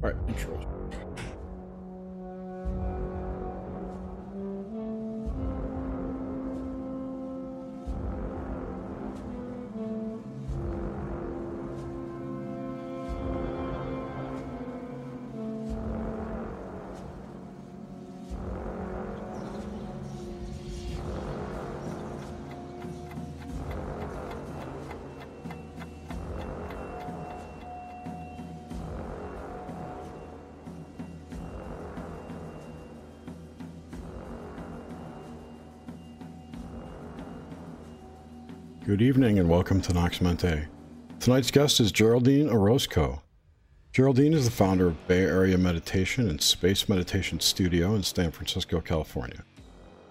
All right, intro. Good evening and welcome to Nox Mente. Tonight's guest is Geraldine Orozco. Geraldine is the founder of Bay Area Meditation and Space Meditation Studio in San Francisco, California.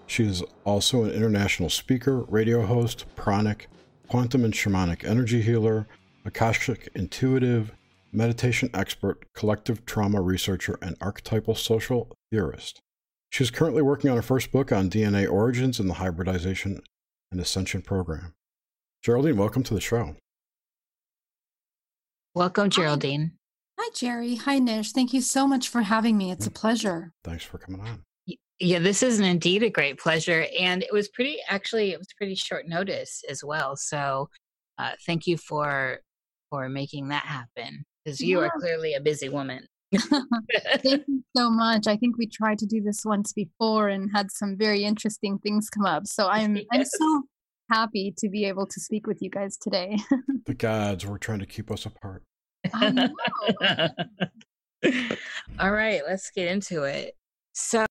She is also an international speaker, radio host, pranic, quantum and shamanic energy healer, Akashic intuitive, meditation expert, collective trauma researcher, and archetypal social theorist. She is currently working on her first book on DNA origins and the hybridization and ascension program. Geraldine, welcome to the show. Welcome, Geraldine. Hi, Jerry. Hi, Nish. Thank you so much for having me. It's a pleasure. Thanks for coming on. Yeah, this is indeed a great pleasure. And it was pretty, actually, it was pretty short notice as well. So uh, thank you for for making that happen because you yeah. are clearly a busy woman. Thank you so much. I think we tried to do this once before and had some very interesting things come up. So I'm yes. I'm so happy to be able to speak with you guys today. the gods were trying to keep us apart. All right, let's get into it. So,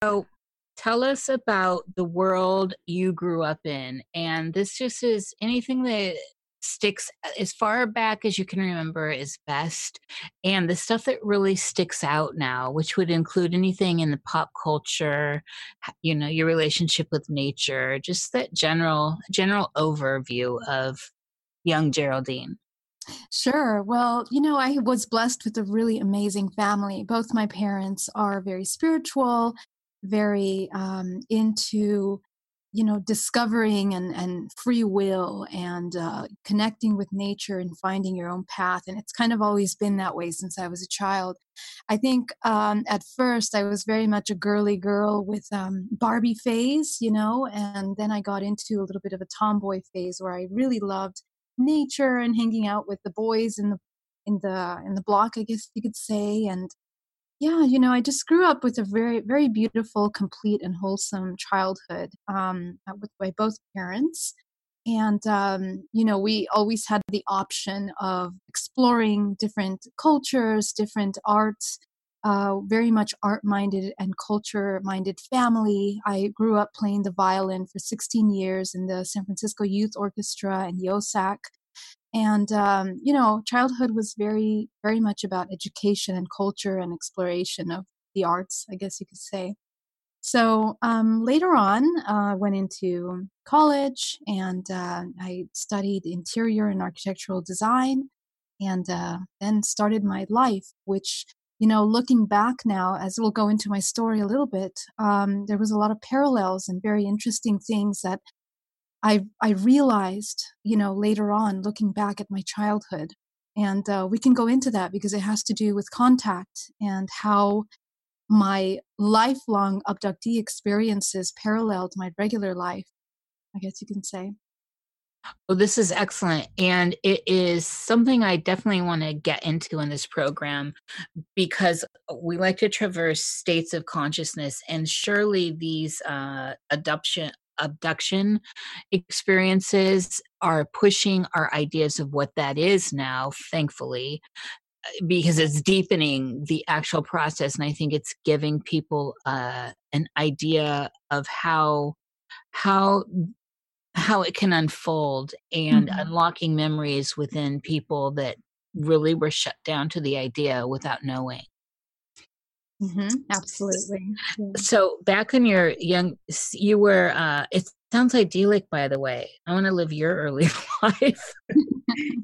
tell us about the world you grew up in. And this just is anything that sticks as far back as you can remember is best and the stuff that really sticks out now which would include anything in the pop culture you know your relationship with nature just that general general overview of young geraldine Sure. Well, you know, I was blessed with a really amazing family. Both my parents are very spiritual, very um, into you know discovering and and free will and uh, connecting with nature and finding your own path and it's kind of always been that way since i was a child. I think um, at first i was very much a girly girl with um, barbie phase you know and then i got into a little bit of a tomboy phase where i really loved nature and hanging out with the boys in the in the in the block i guess you could say and yeah, you know, I just grew up with a very, very beautiful, complete, and wholesome childhood um, uh, with my both parents. And, um, you know, we always had the option of exploring different cultures, different arts, uh, very much art minded and culture minded family. I grew up playing the violin for 16 years in the San Francisco Youth Orchestra and YOSAC and um, you know childhood was very very much about education and culture and exploration of the arts i guess you could say. So um, later on i uh, went into college and uh, i studied interior and architectural design and uh, then started my life which you know looking back now as we'll go into my story a little bit um, there was a lot of parallels and very interesting things that I I realized, you know, later on, looking back at my childhood, and uh, we can go into that because it has to do with contact and how my lifelong abductee experiences paralleled my regular life. I guess you can say. Well, this is excellent. And it is something I definitely want to get into in this program because we like to traverse states of consciousness. And surely these uh, adoption, abduction experiences are pushing our ideas of what that is now, thankfully, uh, because it's deepening the actual process. And I think it's giving people uh, an idea of how how how it can unfold and mm-hmm. unlocking memories within people that really were shut down to the idea without knowing. Mm-hmm, absolutely. Yeah. So back in you're young, you were. Uh, it sounds idyllic, by the way. I want to live your early life.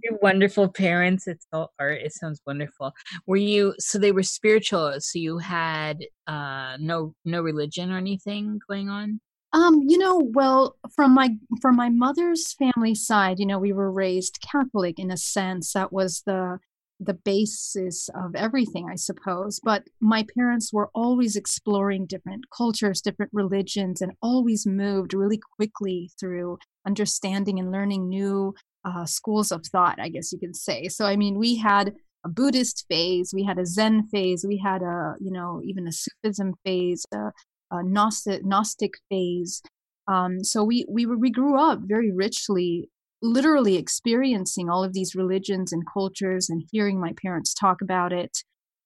your wonderful parents. It's all art. It sounds wonderful. Were you? So they were spiritual. So you had uh, no no religion or anything going on. Um, you know, well, from my from my mother's family side, you know, we were raised Catholic in a sense. That was the the basis of everything, I suppose. But my parents were always exploring different cultures, different religions, and always moved really quickly through understanding and learning new uh, schools of thought, I guess you could say. So, I mean, we had a Buddhist phase, we had a Zen phase, we had a, you know, even a Sufism phase, a, a Gnostic, Gnostic phase. Um, so we we we grew up very richly literally experiencing all of these religions and cultures and hearing my parents talk about it.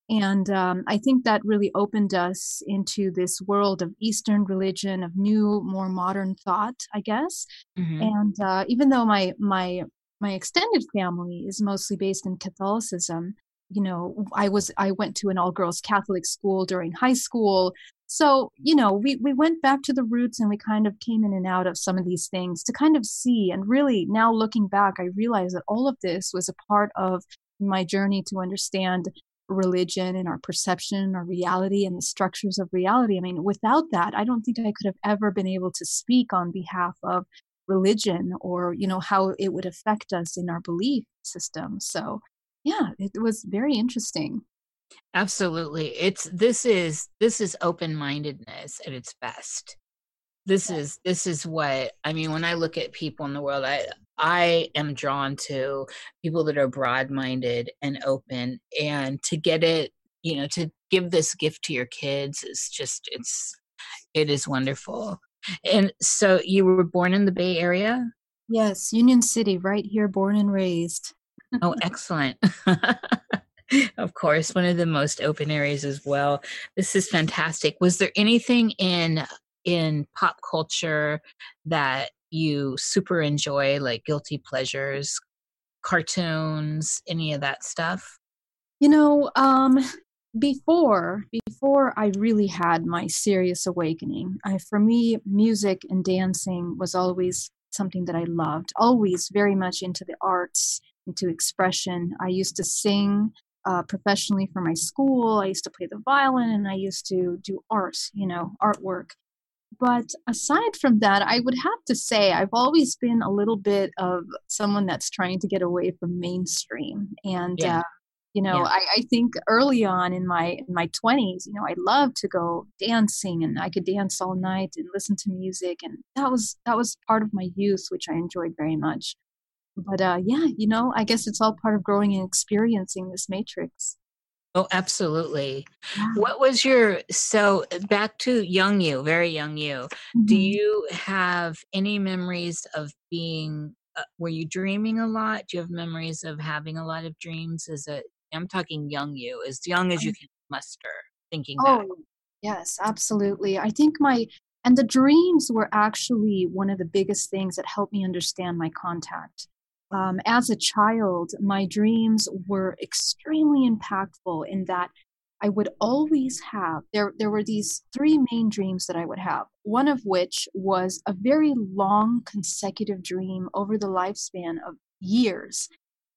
And um, I think that really opened us into this world of Eastern religion, of new, more modern thought, I guess. Mm-hmm. And uh, even though my my my extended family is mostly based in Catholicism, you know, I was I went to an all girls Catholic school during high school. So, you know, we, we went back to the roots and we kind of came in and out of some of these things to kind of see. And really, now looking back, I realize that all of this was a part of my journey to understand religion and our perception our reality and the structures of reality. I mean, without that, I don't think I could have ever been able to speak on behalf of religion or, you know, how it would affect us in our belief system. So, yeah, it was very interesting. Absolutely. It's this is this is open-mindedness at its best. This yeah. is this is what I mean when I look at people in the world I I am drawn to people that are broad-minded and open and to get it, you know, to give this gift to your kids is just it's it is wonderful. And so you were born in the Bay Area? Yes, Union City, right here, born and raised. oh, excellent. of course, one of the most open areas as well. This is fantastic. Was there anything in in pop culture that you super enjoy, like guilty pleasures, cartoons, any of that stuff? You know, um, before before I really had my serious awakening, I, for me, music and dancing was always something that I loved. Always very much into the arts, into expression. I used to sing uh, professionally for my school. I used to play the violin and I used to do art, you know, artwork. But aside from that, I would have to say I've always been a little bit of someone that's trying to get away from mainstream. And, yeah. uh, you know, yeah. I, I, think early on in my in my twenties, you know, I loved to go dancing and I could dance all night and listen to music, and that was that was part of my youth, which I enjoyed very much but uh, yeah, you know, I guess it's all part of growing and experiencing this matrix. Oh, absolutely. Yeah. What was your so back to young you, very young you? Mm-hmm. Do you have any memories of being? Uh, were you dreaming a lot? Do you have memories of having a lot of dreams? Is it? I'm talking young you, as young as you can muster. Thinking oh, back. yes, absolutely. I think my and the dreams were actually one of the biggest things that helped me understand my contact um, as a child, my dreams were extremely impactful in that I would always have there there were these three main dreams that I would have. One of which was a very long consecutive dream over the lifespan of years.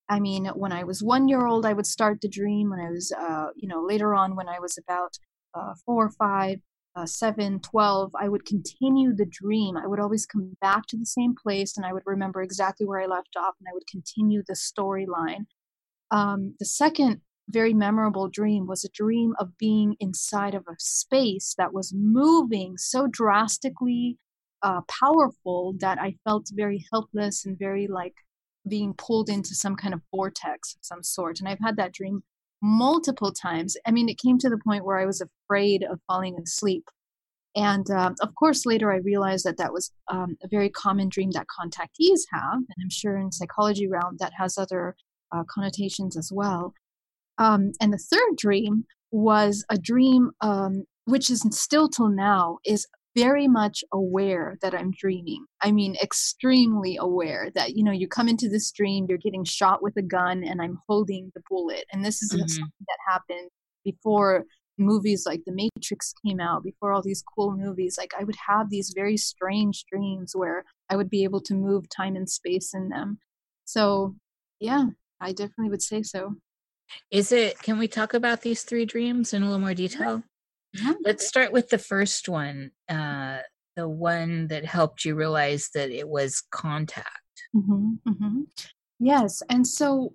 I mean, when I was one year old, I would start the dream. When I was, uh, you know, later on, when I was about uh, four or five, uh, 7, 12, I would continue the dream. I would always come back to the same place and I would remember exactly where I left off and I would continue the storyline. Um, the second very memorable dream was a dream of being inside of a space that was moving so drastically uh, powerful that I felt very helpless and very like being pulled into some kind of vortex of some sort. And I've had that dream multiple times. I mean, it came to the point where I was afraid of falling asleep. And uh, of course, later I realized that that was um, a very common dream that contactees have. And I'm sure in psychology realm that has other uh, connotations as well. Um, and the third dream was a dream um, which is still till now is very much aware that I'm dreaming. I mean, extremely aware that, you know, you come into this dream, you're getting shot with a gun, and I'm holding the bullet. And this is mm-hmm. something that happened before movies like The Matrix came out, before all these cool movies. Like, I would have these very strange dreams where I would be able to move time and space in them. So, yeah, I definitely would say so. Is it, can we talk about these three dreams in a little more detail? Yeah. Let's start with the first one, uh, the one that helped you realize that it was contact. Mm-hmm, mm-hmm. Yes. And so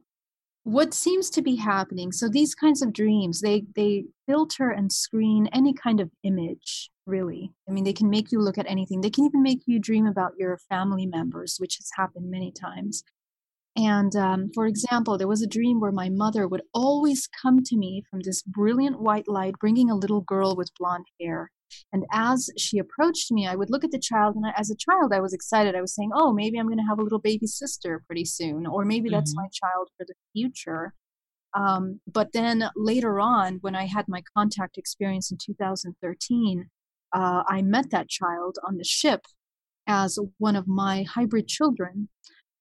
what seems to be happening so these kinds of dreams they they filter and screen any kind of image really i mean they can make you look at anything they can even make you dream about your family members which has happened many times and um, for example there was a dream where my mother would always come to me from this brilliant white light bringing a little girl with blonde hair and as she approached me, I would look at the child, and I, as a child, I was excited. I was saying, "Oh, maybe I'm going to have a little baby sister pretty soon, or maybe that's mm-hmm. my child for the future." Um, but then later on, when I had my contact experience in 2013, uh, I met that child on the ship as one of my hybrid children.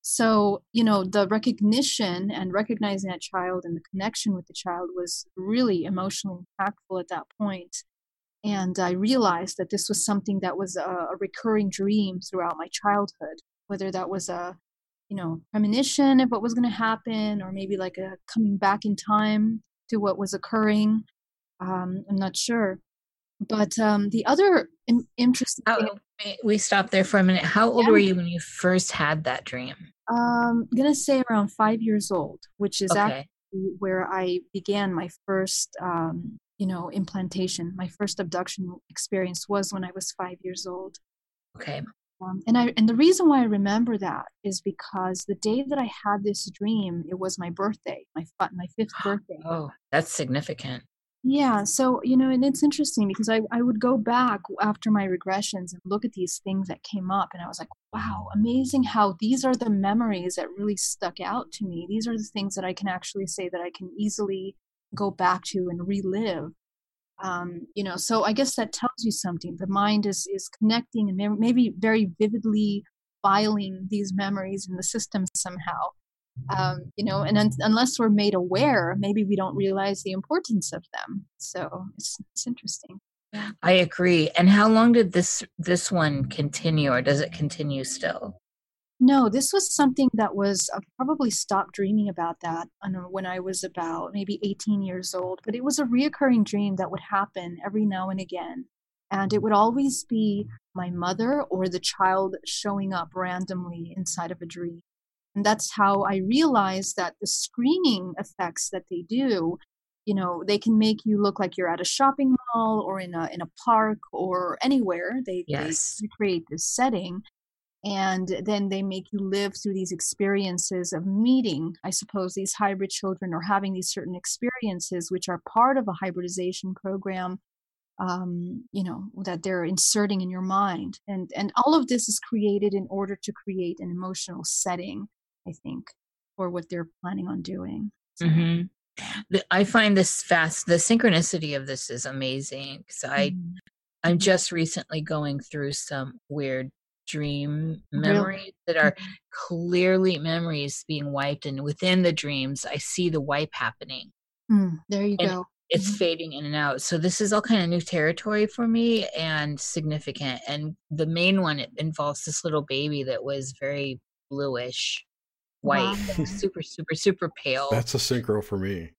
So, you know, the recognition and recognizing that child and the connection with the child was really emotionally impactful at that point. And I realized that this was something that was a, recurring dream throughout my childhood, whether that was a you know premonition of what was going to happen or maybe like a coming back in time to what was occurring. Um, i'm not sure but um, the other in- interesting thing, we stopped there for a minute how old yeah. were you when you first had that dream um, i'm going to say around five years old which is okay. actually where i began my first um, you know, implantation. My first abduction experience was when I was five years old. Okay. Um, and I and the reason why I remember that is because the day that I had this dream, it was my birthday, my my fifth birthday. Oh, that's significant. Yeah, so you know, and it's interesting because I I would go back after my regressions and look at these things that came up, and I was like, wow, amazing how these are the memories that really stuck out to me. These are the things that I can actually say that I can easily go back to and relive. Um, you know so i guess that tells you something. The mind is is connecting and maybe very vividly filing these memories in the system somehow um, you know and un- unless we're made aware maybe we don't realize the importance of them. So it's, it's interesting. I agree. And how long did this this one continue or does it continue still? No, this was something that was I probably stopped dreaming about that when I was about maybe 18 years old, but it was a reoccurring dream that would happen every now and again. And it would always be my mother or the child showing up randomly inside of a dream. And that's how I realized that the screening effects that they do, you know, they can make you look like you're at a shopping mall or in a in a park or anywhere. They, yes. they create this setting and then they make you live through these experiences of meeting i suppose these hybrid children or having these certain experiences which are part of a hybridization program um, you know that they're inserting in your mind and and all of this is created in order to create an emotional setting i think for what they're planning on doing so. mm-hmm. I find this fast. The synchronicity of this is amazing because I, mm-hmm. I'm just recently going through some weird dream memories really? that are mm-hmm. clearly memories being wiped and within the dreams i see the wipe happening mm, there you go it's mm-hmm. fading in and out so this is all kind of new territory for me and significant and the main one it involves this little baby that was very bluish white wow. super super super pale that's a synchro for me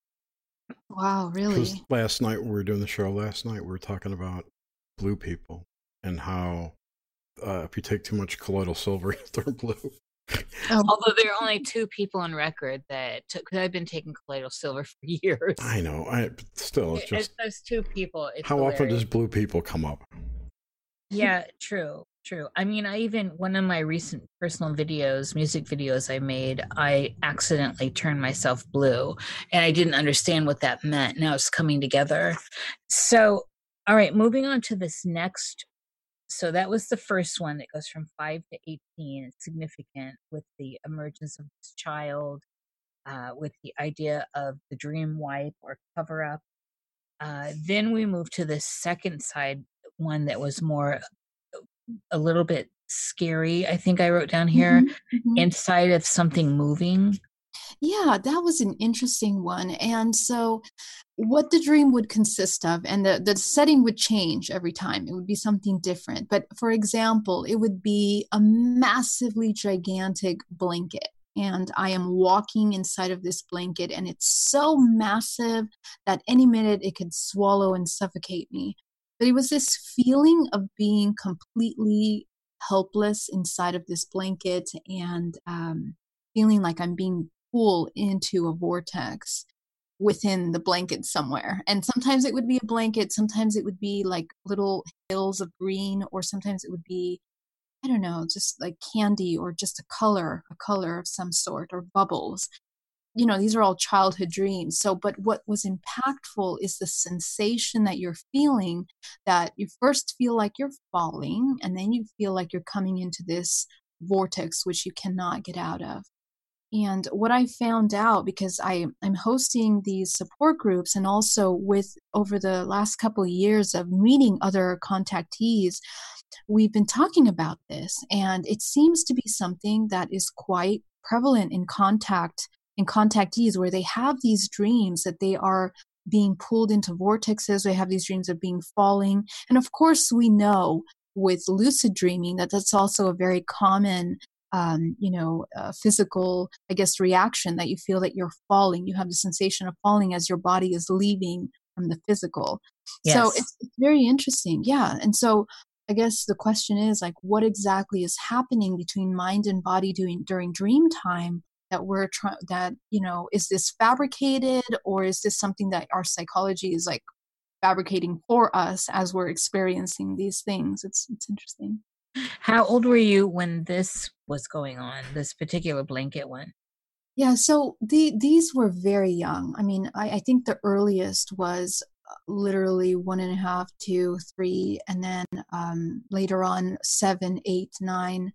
wow really last night we were doing the show last night we were talking about blue people and how uh, if you take too much colloidal silver, you turn blue. Oh. Although there are only two people on record that took, because I've been taking colloidal silver for years. I know. I still, it's just it's those two people. how hilarious. often does blue people come up? Yeah, true, true. I mean, I even one of my recent personal videos, music videos I made, I accidentally turned myself blue, and I didn't understand what that meant. Now it's coming together. So, all right, moving on to this next so that was the first one that goes from 5 to 18 it's significant with the emergence of this child uh, with the idea of the dream wipe or cover up uh, then we move to the second side one that was more a little bit scary i think i wrote down here mm-hmm, mm-hmm. inside of something moving yeah, that was an interesting one. And so, what the dream would consist of, and the, the setting would change every time. It would be something different. But for example, it would be a massively gigantic blanket. And I am walking inside of this blanket, and it's so massive that any minute it could swallow and suffocate me. But it was this feeling of being completely helpless inside of this blanket and um, feeling like I'm being pulled into a vortex within the blanket somewhere. And sometimes it would be a blanket, sometimes it would be like little hills of green, or sometimes it would be, I don't know, just like candy or just a color, a color of some sort, or bubbles. You know, these are all childhood dreams. So, but what was impactful is the sensation that you're feeling that you first feel like you're falling, and then you feel like you're coming into this vortex which you cannot get out of. And what I found out because I, I'm hosting these support groups and also with over the last couple of years of meeting other contactees, we've been talking about this. And it seems to be something that is quite prevalent in contact in contactees where they have these dreams that they are being pulled into vortexes, they have these dreams of being falling. And of course, we know with lucid dreaming that that's also a very common um, you know, uh, physical, I guess, reaction that you feel that you're falling. You have the sensation of falling as your body is leaving from the physical. Yes. So it's, it's very interesting. Yeah. And so I guess the question is like, what exactly is happening between mind and body doing during dream time that we're trying that you know is this fabricated or is this something that our psychology is like fabricating for us as we're experiencing these things it's it's interesting how old were you when this was going on, this particular blanket one? Yeah, so the, these were very young. I mean, I, I think the earliest was uh, literally one and a half, two, three, and then um, later on seven, eight, nine.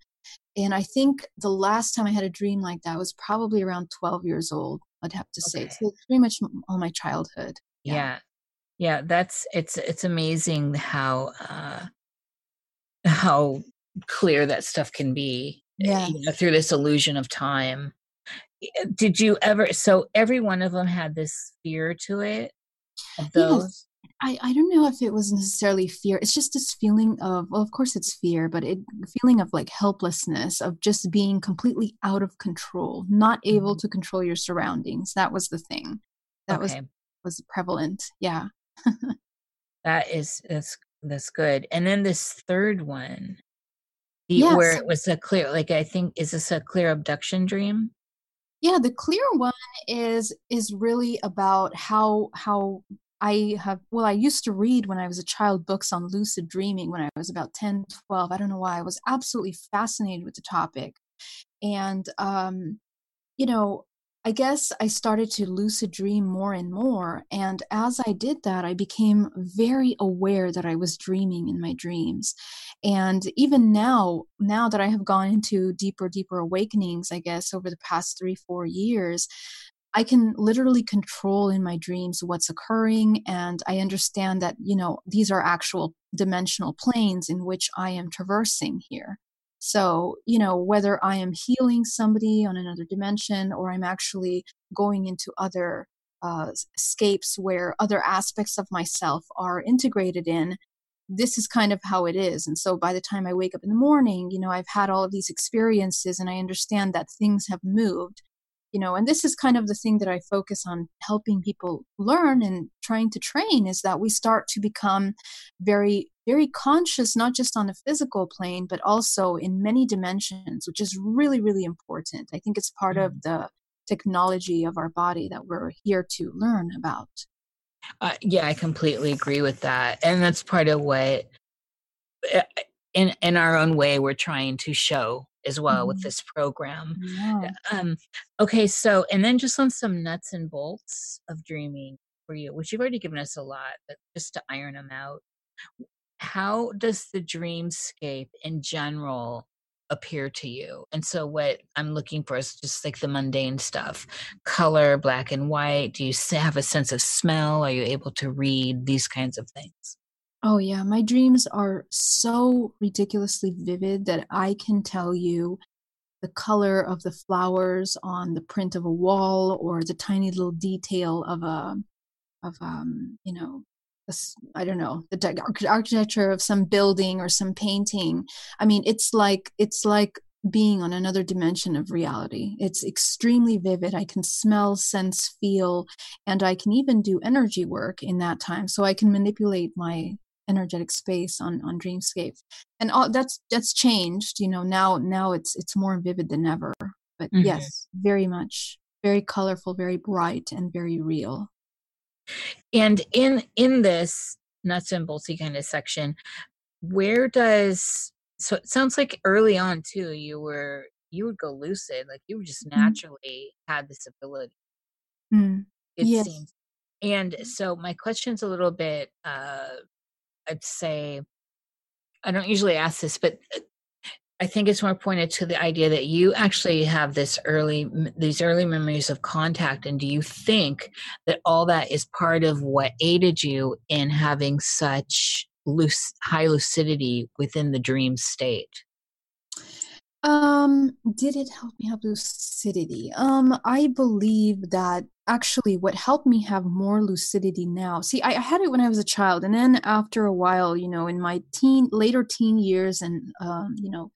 And I think the last time I had a dream like that was probably around 12 years old, I'd have to say. So it's pretty much all my childhood. Yeah. yeah. yeah. that's it's it's amazing how uh how clear that stuff can be eh, yeah. You know, through this illusion of time eh, did you ever so every one of them had this fear to it of those yes. I, I don't know if it was necessarily fear. It's just this feeling of, well, of course it's fear, but it feeling of like helplessness, of just being completely out of control, not able mm-hmm. to control your surroundings. That was the thing. That okay. was was prevalent. Yeah. that is that's that's good. And then this third one, the, yes. where it was a clear, like I think, is this a clear abduction dream? Yeah, the clear one is is really about how how I have well I used to read when I was a child books on lucid dreaming when I was about 10 12 I don't know why I was absolutely fascinated with the topic and um you know I guess I started to lucid dream more and more. And as I did that, I became very aware that I was dreaming in my dreams. And even now, now that I have gone into deeper, deeper awakenings, I guess, over the past three, four years, I can literally control in my dreams what's occurring. And I understand that, you know, these are actual dimensional planes in which I am traversing here. So, you know, whether I am healing somebody on another dimension or I'm actually going into other uh, escapes where other aspects of myself are integrated in, this is kind of how it is. And so by the time I wake up in the morning, you know, I've had all of these experiences and I understand that things have moved you know and this is kind of the thing that i focus on helping people learn and trying to train is that we start to become very very conscious not just on the physical plane but also in many dimensions which is really really important i think it's part mm. of the technology of our body that we're here to learn about uh, yeah i completely agree with that and that's part of what eh, in in our own way we're trying to show as well mm-hmm. with this program. Yeah. Um, okay, so and then just on some nuts and bolts of dreaming for you, which you've already given us a lot, but just to iron them out, how does the dreamscape in general appear to you? And so, what I'm looking for is just like the mundane stuff color, black and white. Do you have a sense of smell? Are you able to read these kinds of things? Oh, yeah. My dreams are so ridiculously vivid that I can tell you the color of the flowers on the print of a wall or the tiny little detail of a, of, um, you know, I don't know, the architecture of some building or some painting. I mean, it's like, it's like being on another dimension of reality. It's extremely vivid. I can smell, sense, feel, and I can even do energy work in that time. So I can manipulate my energetic space on on dreamscape and all that's that's changed you know now now it's it's more vivid than ever but mm-hmm. yes very much very colorful, very bright, and very real. And in in this nuts and boltsy kind of section, where does so it sounds like early on too, you were you would go lucid, like you just mm-hmm. naturally mm. had this ability. Mm. It yes. seems. And so my question's a little bit uh I'd say I don't usually ask this, but uh, I think it's more pointed to the idea that you actually have this early these early memories of contact and do you think that all that is part of what aided you in having such loose high lucidity within the dream state? Um, did it help me have lucidity? Um, I believe that actually what helped me have more lucidity now. See, I, I, had it when I was a child, and then after a while, you know, in my teen, later teen years, and um, you know,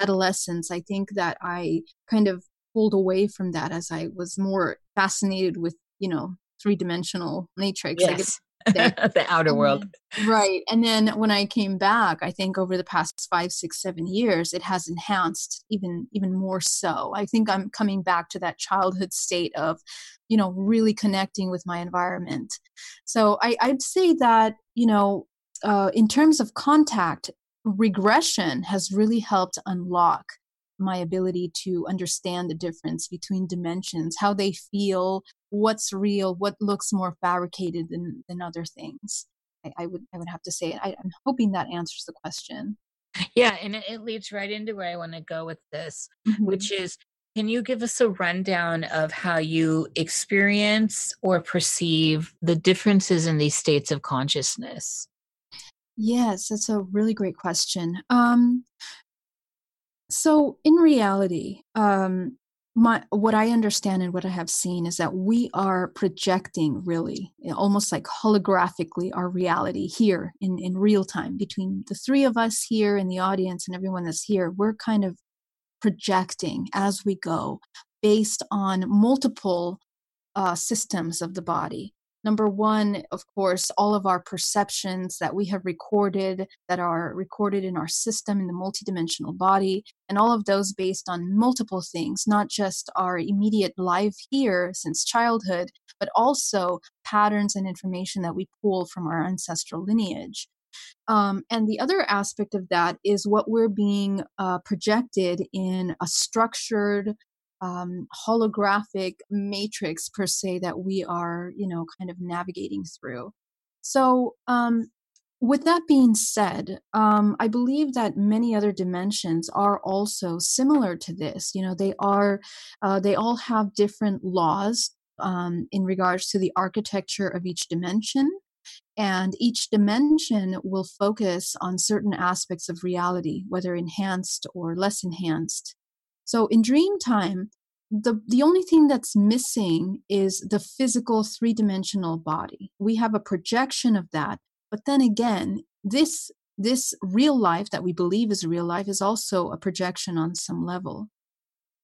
adolescence, I think that I kind of pulled away from that as I was more fascinated with, you know, three dimensional matrix. Yes. the outer world. right. And then when I came back, I think over the past five, six, seven years, it has enhanced even even more so. I think I'm coming back to that childhood state of, you know, really connecting with my environment. So I, I'd say that, you know, uh, in terms of contact, regression has really helped unlock my ability to understand the difference between dimensions, how they feel, what's real, what looks more fabricated than, than other things. I, I would I would have to say I, am hoping that answers the question. Yeah, and it, it leads right into where I want to go with this, mm-hmm. which is can you give us a rundown of how you experience or perceive the differences in these states of consciousness? Yes, that's a really great question. Um, so, in reality, um, my what I understand and what I have seen is that we are projecting really almost like holographically our reality here in in real time between the three of us here in the audience and everyone that's here. We're kind of projecting as we go based on multiple uh, systems of the body. Number one, of course, all of our perceptions that we have recorded, that are recorded in our system in the multidimensional body, and all of those based on multiple things, not just our immediate life here since childhood, but also patterns and information that we pull from our ancestral lineage. Um, and the other aspect of that is what we're being uh, projected in a structured, um, holographic matrix per se that we are, you know, kind of navigating through. So, um, with that being said, um, I believe that many other dimensions are also similar to this. You know, they are, uh, they all have different laws um, in regards to the architecture of each dimension. And each dimension will focus on certain aspects of reality, whether enhanced or less enhanced. So in dream time, the the only thing that's missing is the physical three-dimensional body. We have a projection of that, but then again, this this real life that we believe is real life is also a projection on some level.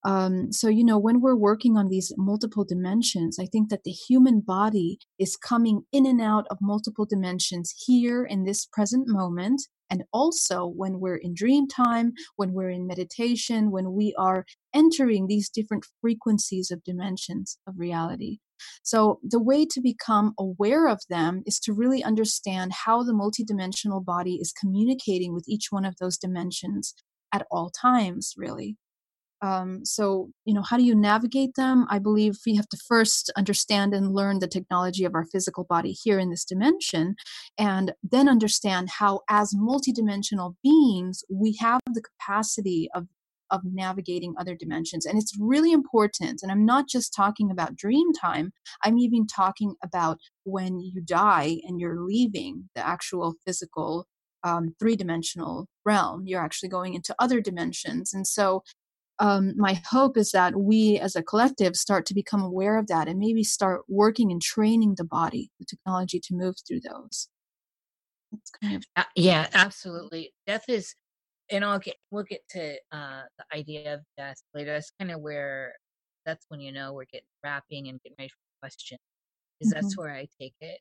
Um, so, you know, when we're working on these multiple dimensions, I think that the human body is coming in and out of multiple dimensions here in this present moment. And also when we're in dream time, when we're in meditation, when we are entering these different frequencies of dimensions of reality. So, the way to become aware of them is to really understand how the multidimensional body is communicating with each one of those dimensions at all times, really. Um, so, you know, how do you navigate them? I believe we have to first understand and learn the technology of our physical body here in this dimension, and then understand how, as multidimensional beings, we have the capacity of of navigating other dimensions. And it's really important. And I'm not just talking about dream time, I'm even talking about when you die and you're leaving the actual physical um, three dimensional realm. You're actually going into other dimensions. And so um, my hope is that we as a collective start to become aware of that and maybe start working and training the body, the technology to move through those. Kind of- uh, yeah, absolutely. Death is, and I'll get we'll get to uh, the idea of death later. That's kind of where that's when you know we're getting wrapping and getting ready for questions. question, because mm-hmm. that's where I take it.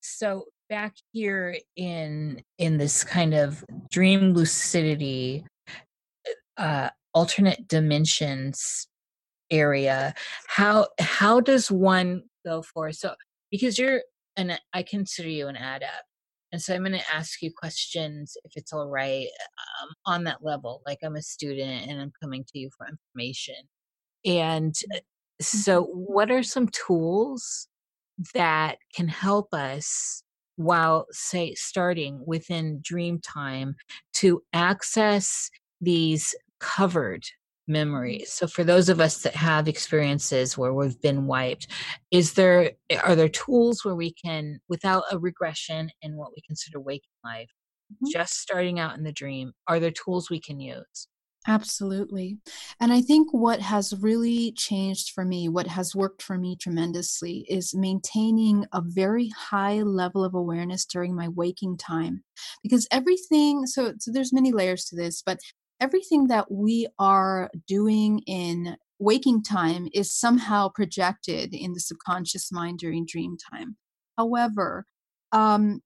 So back here in in this kind of dream lucidity, uh, alternate dimensions area how how does one go for so because you're and i consider you an adept and so i'm going to ask you questions if it's all right um, on that level like i'm a student and i'm coming to you for information and uh, so Mm-hmm. what are some tools that can help us while say starting within dream time to access these covered memories so for those of us that have experiences where we've been wiped is there are there tools where we can without a regression in what we consider waking life Mhm. just starting out in the dream are there tools we can use Absolutely. And I think what has really changed for me, what has worked for me tremendously, is maintaining a very high level of awareness during my waking time. Because everything, so, so there's many layers to this, but everything that we are doing in waking time is somehow projected in the subconscious mind during dream time. However, um,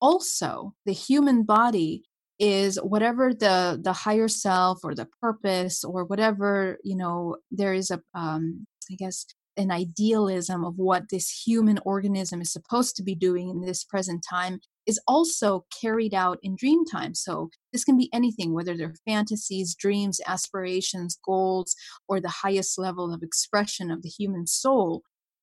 also the human body is whatever the the higher self or the purpose or whatever you know there is a um i guess an idealism of what this human organism is supposed to be doing in this present time is also carried out in dream time so this can be anything whether they're fantasies dreams aspirations goals or the highest level of expression of the human soul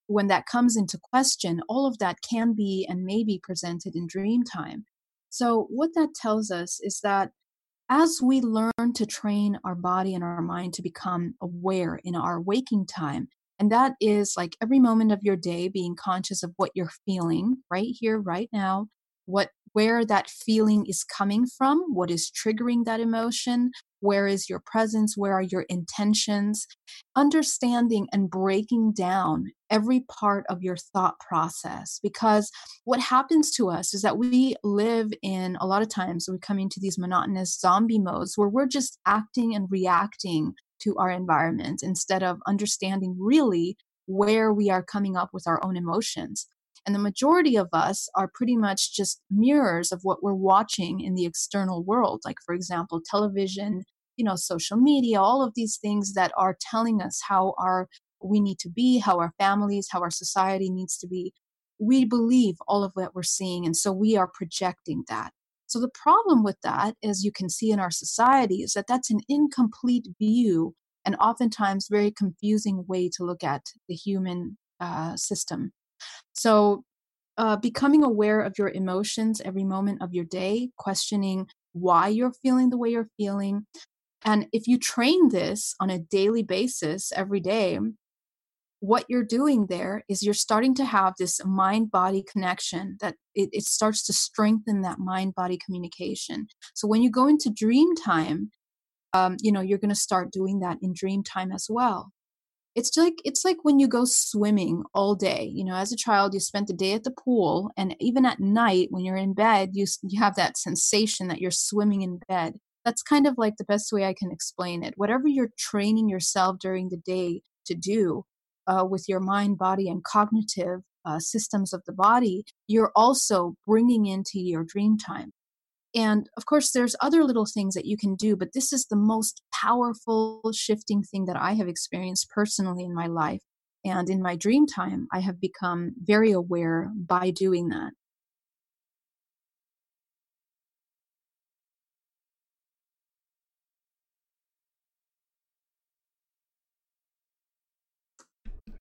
when that comes into question, all of that can be and may be presented in dream time. So, what that tells us is that as we learn to train our body and our mind to become aware in our waking time, and that is like every moment of your day being conscious of what you're feeling right here, right now, what where that feeling is coming from, what is triggering that emotion, where is your presence, where are your intentions, understanding and breaking down every part of your thought process. Because what happens to us is that we live in a lot of times we come into these monotonous zombie modes where we're just acting and reacting to our environment instead of understanding really where we are coming up with our own emotions and the majority of us are pretty much just mirrors of what we're watching in the external world. Like for example television you know social media all of these things that are telling us how our we need to be how our families how our society needs to be. We believe all of what we're seeing and so we are projecting that. So the problem with that as you can see in our society is that that's an incomplete view and oftentimes very confusing way to look at the human uh, system so uh, becoming aware of your emotions every moment of your day questioning why you're feeling the way you're feeling and if you train this on a daily basis every day, what you're doing there is you're starting to have this mind body connection that it, it, starts to strengthen that mind body communication. So when you go into dream time, um, you know, you're going to start doing that in dream time as well. It's like it's like when you go swimming all day. You know, as a child, you spent the day at the pool, and even at night when you're in bed, you you have that sensation that you're swimming in bed that's kind of like the best way I can explain it. Whatever you're training yourself during the day to do uh, with your mind, body, and cognitive uh, systems of the body, you're also bringing into your dream time. And of course, there's other little things that you can do, but this is the most powerful shifting thing that I have experienced personally in my life. And in my dream time, I have become very aware by doing that.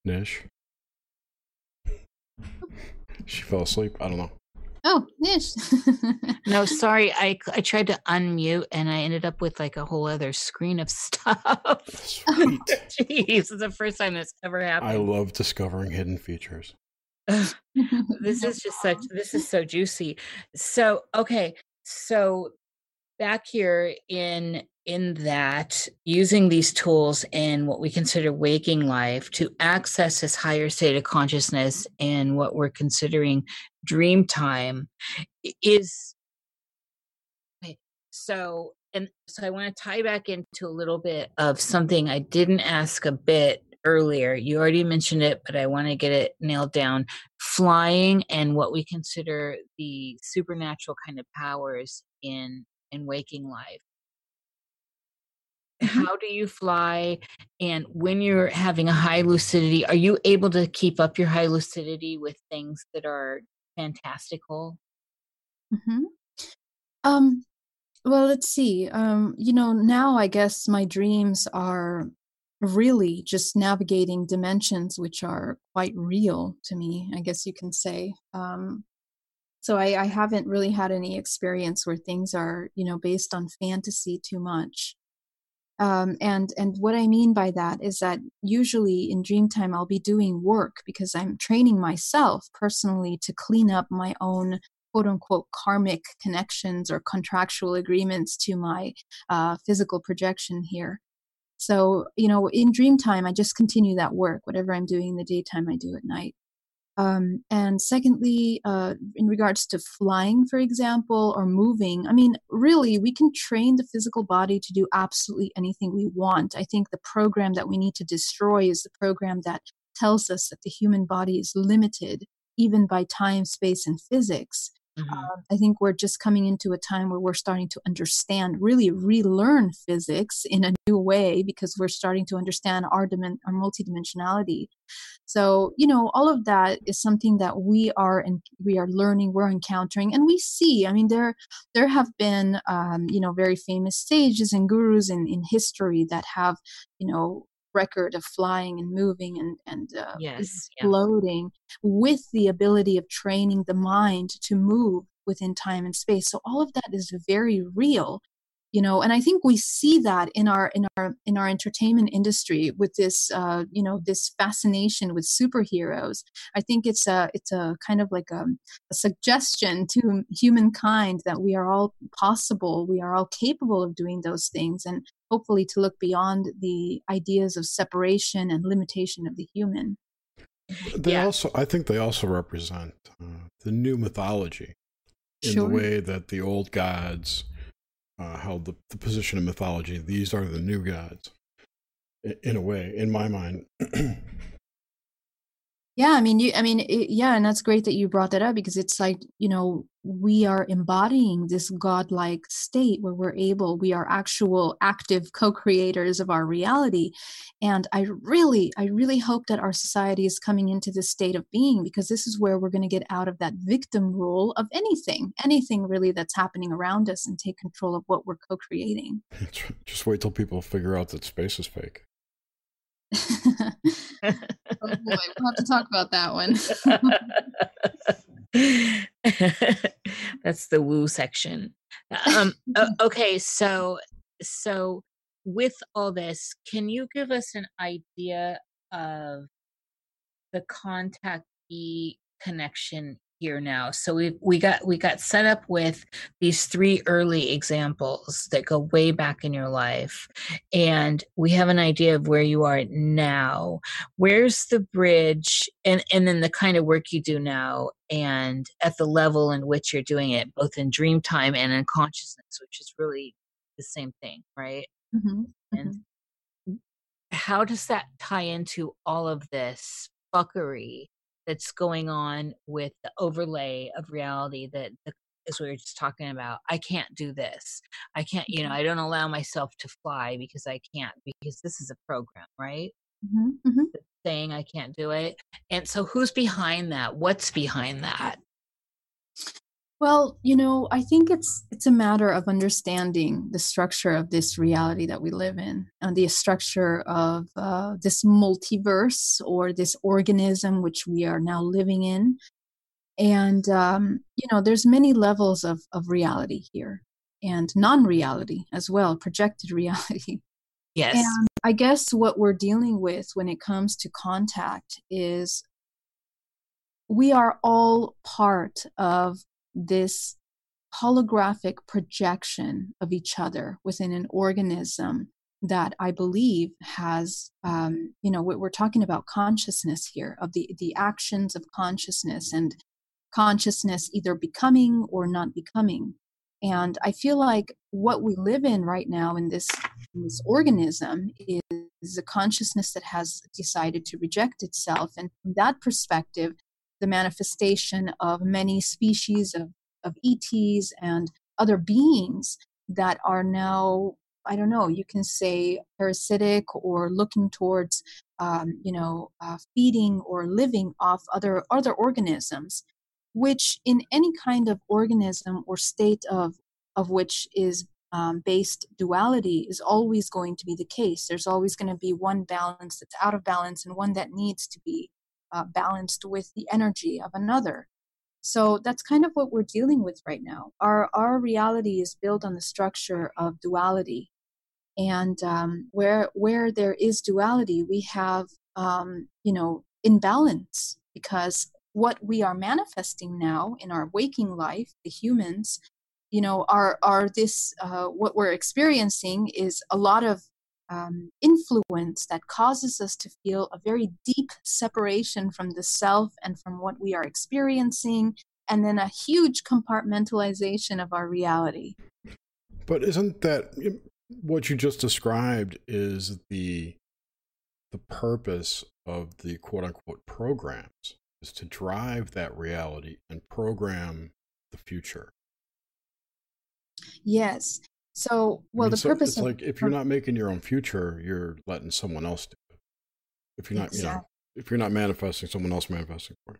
Nish. Oh. She fell asleep. I don't know. Oh, Nish. no, sorry. I I tried to unmute and I ended up with like a whole other screen of stuff. Sweet. Jeez, it's the first time this ever happened. I love discovering hidden features. this is just such this is so juicy. So, okay. So back here in in that using these tools in what we consider waking life to access this higher state of consciousness and what we're considering dream time is okay, so and so i want to tie back into a little bit of something i didn't ask a bit earlier. You already mentioned it but i want to get it nailed down. Flying and what we consider the supernatural kind of powers in in waking life. Mm-hmm. how do you fly? And when you're having a high lucidity are you able to keep up your high lucidity with things that are fantastical mm-hmm. um well let's see um you know now i guess my dreams are really just navigating dimensions which are quite real to me i guess you can say um so I, I haven't really had any experience where things are you know based on fantasy too much um, and and what I mean by that is that usually in dream time I'll be doing work because I'm training myself personally to clean up my own quote unquote karmic connections or contractual agreements to my uh, physical projection here. So you know, in Dreamtime I just continue that work. Whatever I'm doing in the daytime, I do at night. Um, and secondly, uh, in regards to flying, for example, or moving, I mean, really, we can train the physical body to do absolutely anything we want. I think the program that we need to destroy is the program that tells us that the human body is limited, even by time, space, and physics. Mm-hmm. Um, I think we're just coming into a time where we're starting to understand, really relearn physics in a new way because we're starting to understand our, dim- our multidimensionality. So, you know, all of that is something that we are and we are learning, we're encountering, and we see. I mean, there there have been, um, you know, very famous sages and gurus in in history that have, you know, record of flying and moving and and uh, yes, exploding yeah. with the ability of training the mind to move within time and space so all of that is very real you know and i think we see that in our in our in our entertainment industry with this uh you know this fascination with superheroes i think it's a it's a kind of like a, a suggestion to humankind that we are all possible we are all capable of doing those things and hopefully to look beyond the ideas of separation and limitation of the human they yeah. also i think they also represent uh, the new mythology in sure. the way that the old gods uh, held the, the position of mythology. These are the new gods, in, in a way, in my mind. yeah, I mean, you, I mean, it, yeah, and that's great that you brought that up because it's like you know we are embodying this godlike state where we're able we are actual active co-creators of our reality. And i really i really hope that our society is coming into this state of being because this is where we're going to get out of that victim role of anything anything really that's happening around us and take control of what we're co-creating. Just wait till people figure out that space is fake oh boy we'll have to talk about that one That's the woo section. Um, okay, so so with all this, can you give us an idea of the contact e connection here now so we we got we got set up with these three early examples that go way back in your life and we have an idea of where you are now where's the bridge and and then the kind of work you do now and at the level in which you're doing it both in dream time and in consciousness which is really the same thing right mm-hmm. and mm-hmm. how does that tie into all of this fuckery that's going on with the overlay of reality that the, as we were just talking about i can't do this i can't you know mm-hmm. i don't allow myself to fly because i can't because this is a program right mm-hmm. Mm-hmm. saying i can't do it and so who's behind that what's behind that well, you know, I think it's it's a matter of understanding the structure of this reality that we live in, and the structure of uh, this multiverse or this organism which we are now living in. And um, you know, there's many levels of of reality here, and non-reality as well, projected reality. Yes. And I guess what we're dealing with when it comes to contact is we are all part of this holographic projection of each other within an organism that I believe has, um, you know, we're talking about consciousness here, of the, the actions of consciousness and consciousness either becoming or not becoming. And I feel like what we live in right now in this, in this organism is a consciousness that has decided to reject itself. And from that perspective, the manifestation of many species of, of ETs and other beings that are now I don't know, you can say parasitic or looking towards, um, you know, uh, feeding or living off other other organisms, which in any kind of organism or state of of which is um, based duality is always going to be the case. There's always going to be one balance that's out of balance and one that needs to be uh, balanced with the energy of another. So that's kind of what we're dealing with right now. Our our reality is built on the structure of duality, and um, where where there is duality, we have um, you know imbalance because what we are manifesting now in our waking life, the humans, you know, are are this uh, what we're experiencing is a lot of um, influence that causes us to feel a very deep separation from the self and from what we are experiencing, and then a huge compartmentalization of our reality. But isn't that what you just described? Is the the purpose of the quote unquote programs is to drive that reality and program the future. Yes. So, well, I mean, the so purpose it's of, like if you're not making your own future, you're letting someone else do it. If you're not, exactly. you know, if you're not manifesting, someone else manifesting for you.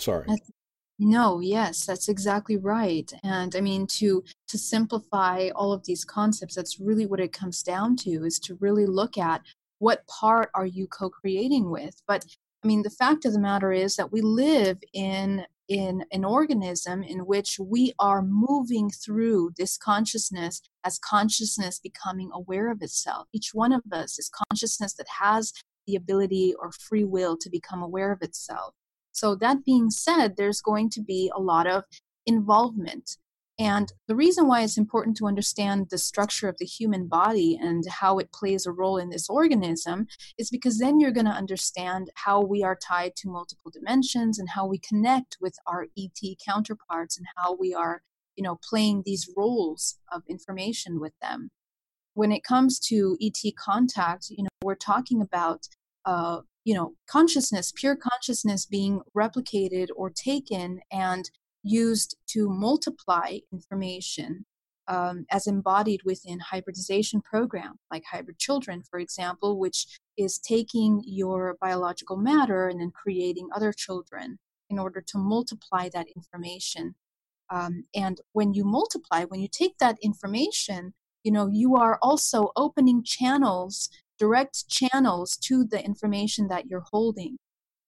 Sorry. That's, no, yes, that's exactly right. And I mean, to to simplify all of these concepts, that's really what it comes down to: is to really look at what part are you co-creating with. But I mean, the fact of the matter is that we live in in an organism in which we are moving through this consciousness as consciousness becoming aware of itself. Each one of us is consciousness that has the ability or free will to become aware of itself. So, that being said, there's going to be a lot of involvement and the reason why it's important to understand the structure of the human body and how it plays a role in this organism is because then you're going to understand how we are tied to multiple dimensions and how we connect with our ET counterparts and how we are, you know, playing these roles of information with them. When it comes to ET contact, you know, we're talking about uh, you know consciousness pure consciousness being replicated or taken and used to multiply information um, as embodied within hybridization program like hybrid children for example which is taking your biological matter and then creating other children in order to multiply that information. Um, and when you multiply when you take that information you know you are also opening channels direct channels to the information that you're holding.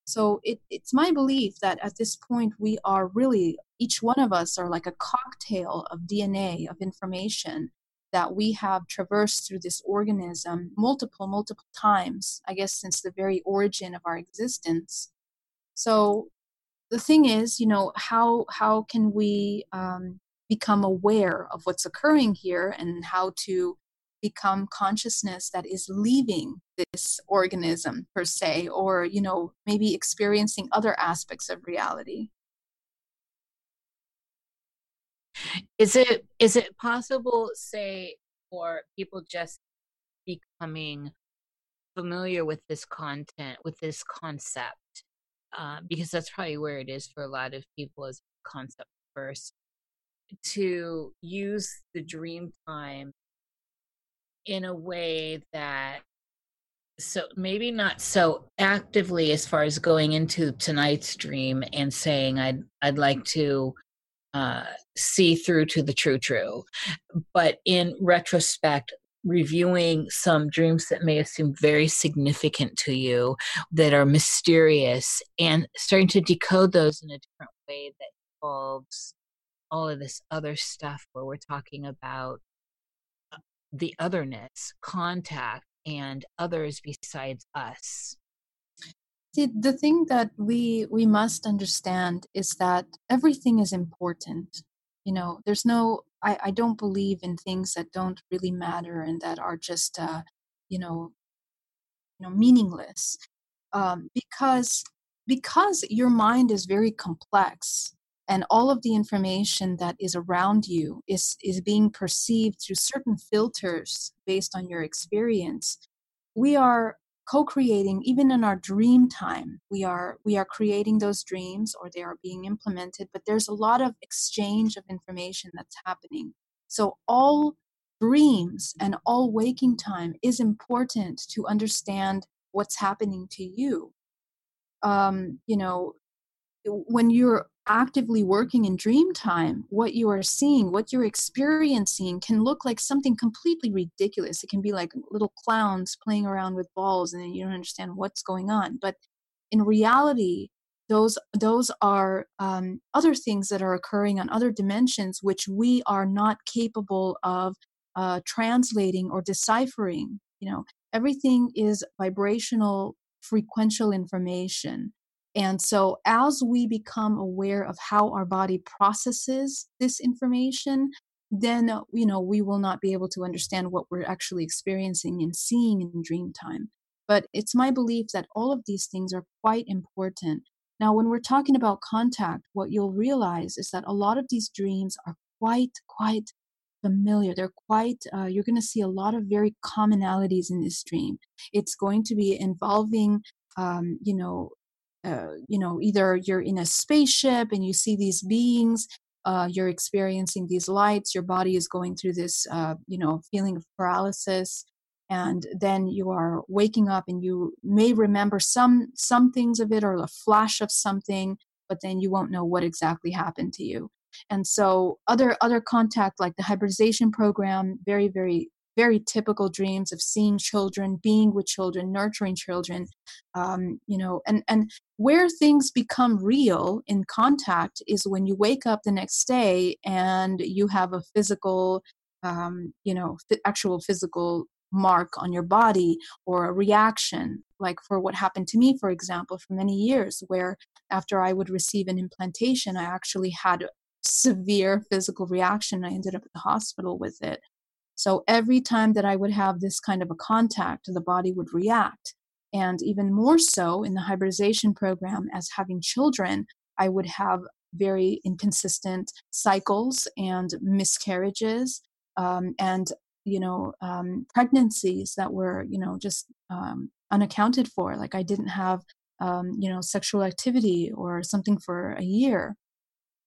So it, it's my belief that at this point we are really, each one of us are like a cocktail of DNA, of information that we have traversed through this organism multiple, multiple times, I guess, since the very origin of our existence. So the thing is, you know, how, how can we um, become aware of what's occurring here and how to become consciousness that is leaving this organism per se or you know maybe experiencing other aspects of reality is it is it possible say for people just becoming familiar with this content with this concept uh, because that's probably where it is for a lot of people as concept first to use the dream time in a way that so maybe not so actively as far as going into tonight's dream and saying I'd I'd like to uh, see through to the true true, but in retrospect, reviewing some dreams that may have seemed very significant to you, that are mysterious, and starting to decode those in a different way that involves all of this other stuff where we're talking about the otherness, contact, and others besides us. The, the thing that we we must understand is that everything is important. You know, there's no I, I don't believe in things that don't really matter and that are just uh, you know you know meaningless. Um, because because your mind is very complex and all of the information that is around you is is being perceived through certain filters based on your experience we are co-creating even in our dream time we are we are creating those dreams or they are being implemented but there's a lot of exchange of information that's happening so all dreams and all waking time is important to understand what's happening to you. Um, you know, when you're actively working in dream time, what you are seeing, what you're experiencing can look like something completely ridiculous. It can be like little clowns playing around with balls and then you don't understand what's going on. But in reality, those those are um, other things that are occurring on other dimensions which we are not capable of uh, translating or deciphering you know everything is vibrational frequential information and so as we become aware of how our body processes this information then you know we will not be able to understand what we're actually experiencing and seeing in dream time but it's my belief that all of these things are quite important now, when we're talking about contact, what you'll realize is that a lot of these dreams are quite, quite familiar. They're quite, uh, you're going to see a lot of very commonalities in this dream. It's going to be involving, um, you know, uh, you know, either you're in a spaceship and you see these beings, uh, you're experiencing these lights, your body is going through this, uh, you know, feeling of paralysis and then you are waking up and you may remember some some things of it or a flash of something but then you won't know what exactly happened to you. And so other other contact like the hybridization program very very very typical dreams of seeing children being with children nurturing children um, you know and and where things become real in contact is when you wake up the next day and you have a physical um, you know actual physical mark on your body or a reaction like for what happened to me for example for many years where after i would receive an implantation i actually had severe physical reaction. I ended up at the hospital with it so every time that i would have this kind of a contact the body would react. And even more so in the hybridization program as having children i would have very inconsistent cycles and miscarriages um, and you know um, pregnancies that were you know just um, unaccounted for. Like i didn't have um, you know sexual activity or something for a year.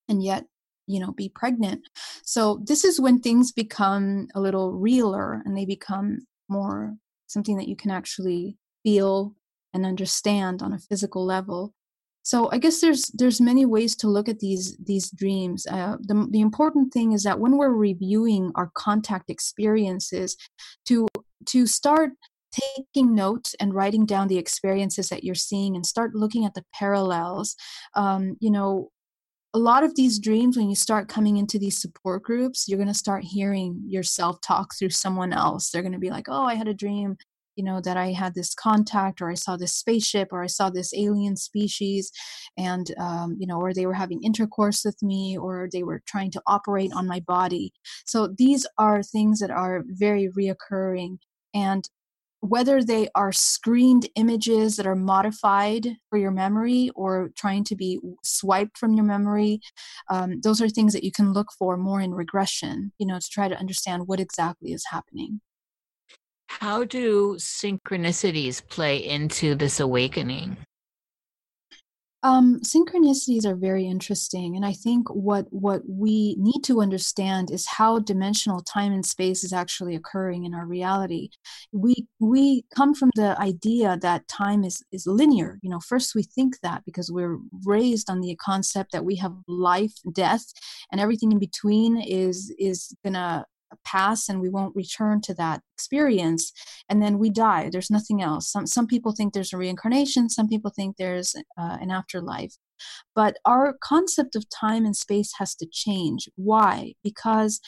And yet you know be pregnant. So this is when things become a little realer and they become more something that you can actually feel and understand on a physical level. So i guess there's there's many ways to look at these these dreams. Uh, the, the important thing is that when we're reviewing our contact experiences to to start taking notes and writing down the experiences that you're seeing and start looking at the parallels. Um, you know a lot of these dreams when you start coming into these support groups you're going to start hearing yourself talk through someone else. They're going to be like oh i had a dream you know that i had this contact or i saw this spaceship or i saw this alien species and um, you know or they were having intercourse with me or they were trying to operate on my body. So these are things that are very reoccurring and whether they are screened images that are modified for your memory or trying to be swiped from your memory um, those are things that you can look for more in regression you know to try to understand what exactly is happening how do synchronicities play into this awakening? Um, synchronicities are very interesting, and I think what what we need to understand is how dimensional time and space is actually occurring in our reality. We we come from the idea that time is is linear. You know, first we think that because we're raised on the concept that we have life, death, and everything in between is is gonna pass and we won't return to that experience and then we die. There's nothing else. Some some people think there's a reincarnation some people think there's uh, an afterlife. But our concept of time and space has to change. Why? Because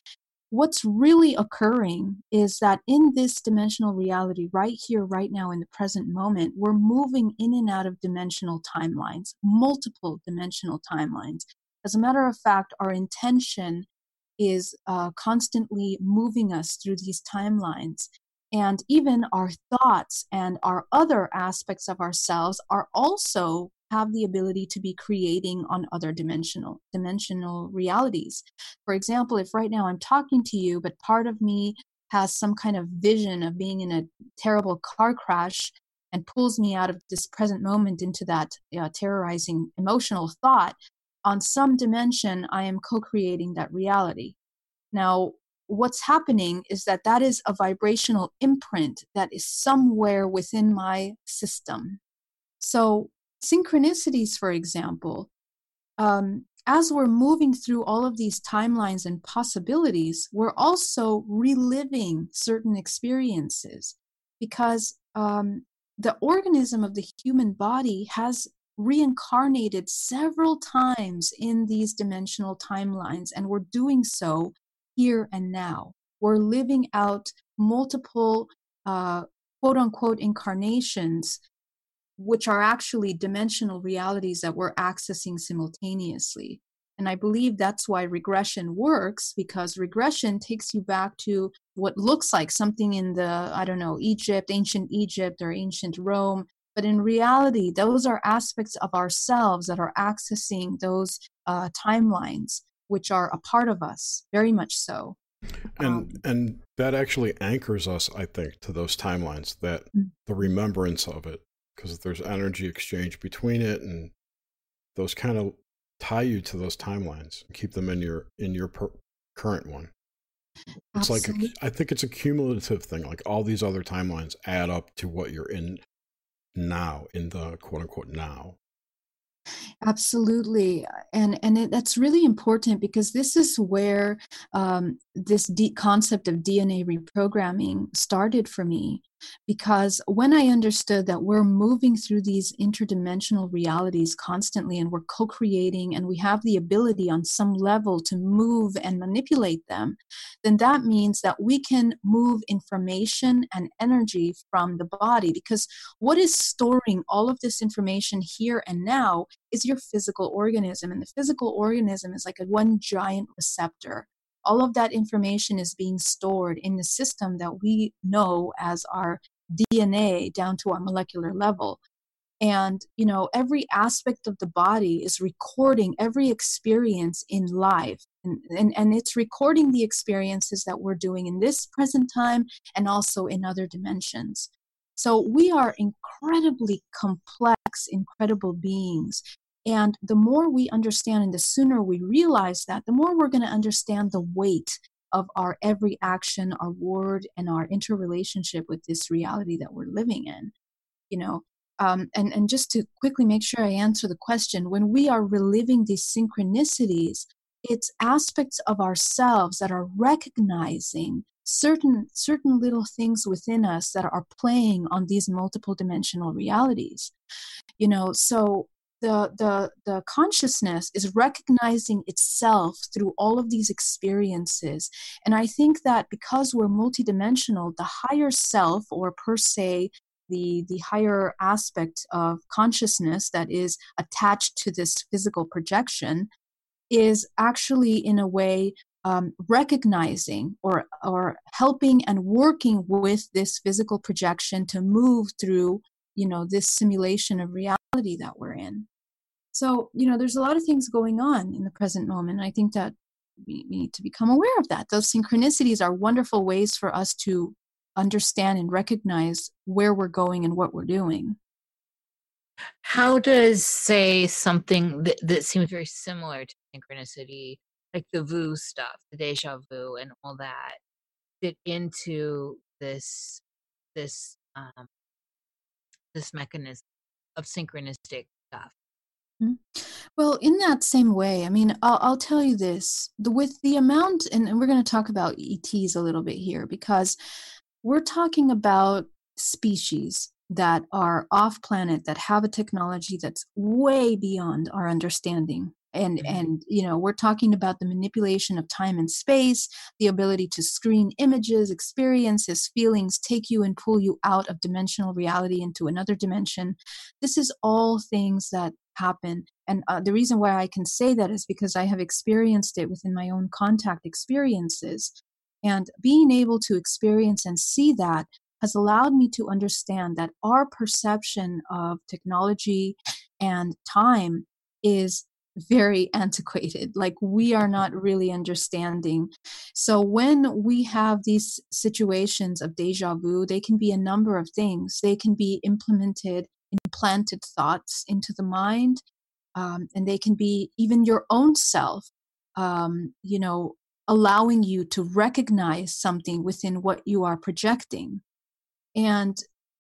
what's really occurring is that in this dimensional reality right here right now in the present moment we're moving in and out of dimensional timelines multiple dimensional timelines. As a matter of fact our intention is uh, constantly moving us through these timelines. And even our thoughts and our other aspects of ourselves are also have the ability to be creating on other dimensional dimensional realities. For example, if right now I'm talking to you, but part of me has some kind of vision of being in a terrible car crash and pulls me out of this present moment into that uh, terrorizing emotional thought, on some dimension, I am co creating that reality. Now, what's happening is that that is a vibrational imprint that is somewhere within my system. So, synchronicities, for example, um, as we're moving through all of these timelines and possibilities, we're also reliving certain experiences because um, the organism of the human body has reincarnated several times in these dimensional timelines, and we're doing so here and now. We're living out multiple uh, quote unquote incarnations, which are actually dimensional realities that we're accessing simultaneously. And I believe that's why regression works because regression takes you back to what looks like something in the, I don't know, Egypt, ancient Egypt or ancient Rome. But in reality, those are aspects of ourselves that are accessing those uh, timelines which are a part of us, very much so. And um, and that actually anchors us, I think, to those timelines. That mm-hmm. the remembrance of it, because there's energy exchange between it, and those kind of tie you to those timelines, and keep them in your in your per- current one. It's Absolutely. like a, I think it's a cumulative thing. Like all these other timelines add up to what you're in now, in the quote unquote now. Absolutely, and and it, that's really important because this is where um, this deep concept of DNA reprogramming started for me because when I understood that we're moving through these interdimensional realities constantly and we're co creating and we have the ability on some level to move and manipulate them, then that means that we can move information and energy from the body. Because what is storing all of this information here and now is your physical organism. And the physical organism is like a one giant receptor all of that information is being stored in the system that we know as our DNA down to our molecular level. And, you know, every aspect of the body is recording every experience in life. And, and, and it's recording the experiences that we're doing in this present time and also in other dimensions. So we are incredibly complex, incredible beings. And the more we understand and the sooner we realize that, the more we're going to understand the weight of our every action, our word, and our interrelationship with this reality that we're living in. You know, um, and, and just to quickly make sure I answer the question, when we are reliving these synchronicities, it's aspects of ourselves that are recognizing certain certain little things within us that are playing on these multiple dimensional realities you know so the the the consciousness is recognizing itself through all of these experiences. And i think that because we're multidimensional the higher self or per se the the higher aspect of consciousness that is attached to this physical projection is actually in a way um, recognizing or or helping and working with this physical projection to move through you know this simulation of reality that we're in so, you know, there's a lot of things going on in the present moment. I think that we, we need to become aware of that. Those synchronicities are wonderful ways for us to understand and recognize where we're going and what we're doing. How does, say, something that, that seems very similar to synchronicity, like the VU stuff, the deja vu, and all that, fit into this this um, this mechanism of synchronistic stuff? Mm. Well, in that same way, I mean, I'll, I'll tell you this the, with the amount, and, and we're going to talk about ETs a little bit here because we're talking about species that are off planet that have a technology that's way beyond our understanding and mm-hmm. and you know we're talking about the manipulation of time and space the ability to screen images experiences feelings take you and pull you out of dimensional reality into another dimension this is all things that happen. And uh, the reason why i can say that is because i have experienced it within my own contact experiences. And being able to experience and see that has allowed me to understand that our perception of technology and time is very antiquated. Like we are not really understanding. So when we have these situations of deja vu they can be a number of things. They can be implemented implanted thoughts into the mind um, and they can be even your own self um, you know allowing you to recognize something within what you are projecting. And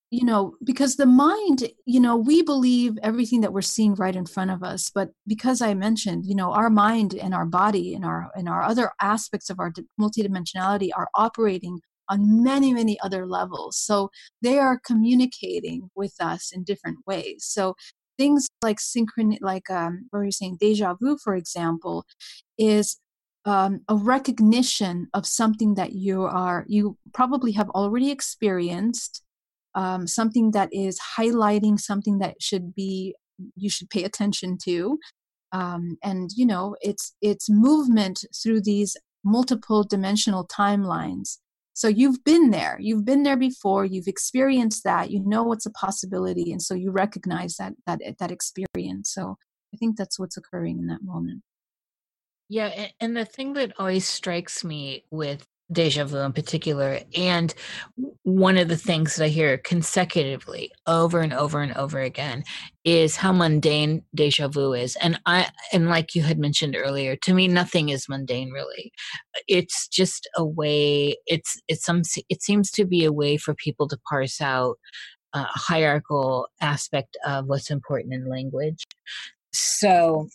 you know because the mind you know we believe everything that we're seeing right in front of us but because i mentioned you know our mind and our body and our and our other aspects of our multidimensionality are operating on many many other levels. So they are communicating with us in different ways. So things like synchron like um where you're saying deja vu for example is um, a recognition of something that you are you probably have already experienced um, something that is highlighting something that should be you should pay attention to. Um, and you know it's it's movement through these multiple dimensional timelines so you've been there. You've been there before. You've experienced that. You know what's a possibility and so you recognize that that eh, that experience. So i think that's what's occurring in that moment. Yeah and the thing that always strikes me with deja vu in particular. And one of the things that I hear consecutively over and over and over again is how mundane deja vu is. And I and like you had mentioned earlier, to me nothing is mundane really. It's just a way it's it's some it seems to be a way for people to parse out a hierarchical aspect of what's important in language. So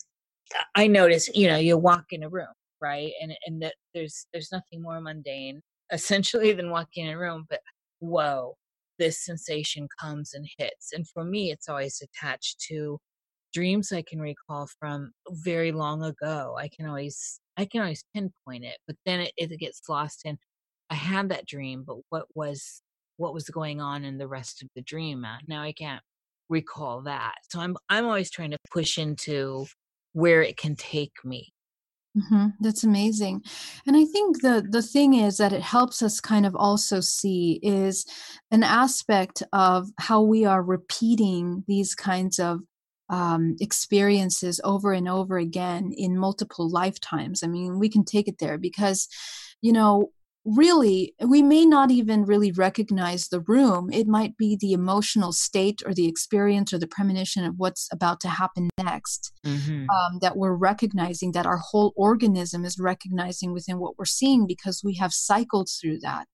I notice, you know, you walk in a room right? And and that there's there's nothing more mundane essentially than walking in a room but whoa this sensation comes and hits. And for me it's always attached to dreams i can recall from very long ago. I can always i can always pinpoint it but then it, it gets lost in i had that dream but what was what was going on in the rest of the dream? Uh, now i can't recall that. So i'm i'm always trying to push into where it can take me Mm-hmm. That's amazing. And I think the the thing is that it helps us kind of also see is an aspect of how we are repeating these kinds of um, experiences over and over again in multiple lifetimes. I mean, we can take it there because, you know, really we may not even really recognize the room. It might be the emotional state or the experience or the premonition of what's about to happen next mm-hmm. um, that we're recognizing that our whole organism is recognizing within what we're seeing because we have cycled through that.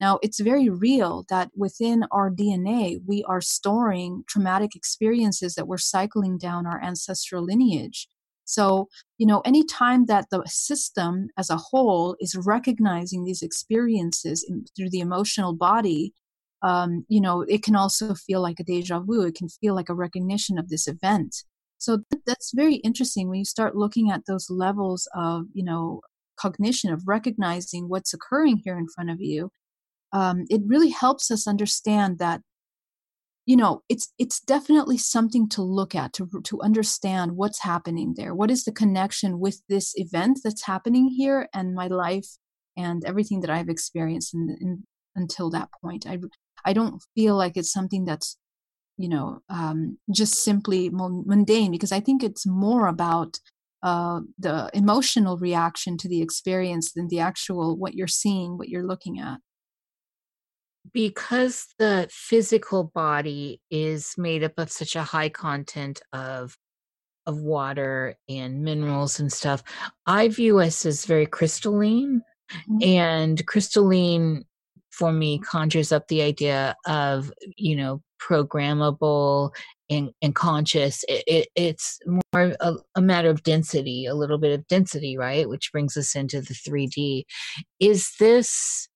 Now it's very real that within our dna we are storing traumatic experiences that we're cycling down our ancestral lineage so, you know, anytime that the system as a whole is recognizing these experiences in, through the emotional body, um, you know, it can also feel like a deja vu. It can feel like a recognition of this event. So th- that's very interesting when you start looking at those levels of, you know, cognition of recognizing what's occurring here in front of you. Um, it really helps us understand that you know it's it's definitely something to look at to to understand what's happening there. What is the connection with this event that's happening here and my life and everything that i've experienced in, in, until that point? I i don't feel like it's something that's you know um, just simply mundane because i think it's more about uh, the emotional reaction to the experience than the actual what you're seeing what you're looking at because the physical body is made up of such a high content of of water and minerals and stuff i view us as very crystalline mm-hmm. and crystalline for me conjures up the idea of you know programmable and, and conscious. It, it, it's more a, a, matter of density a little bit of density right which brings us into the 3d is this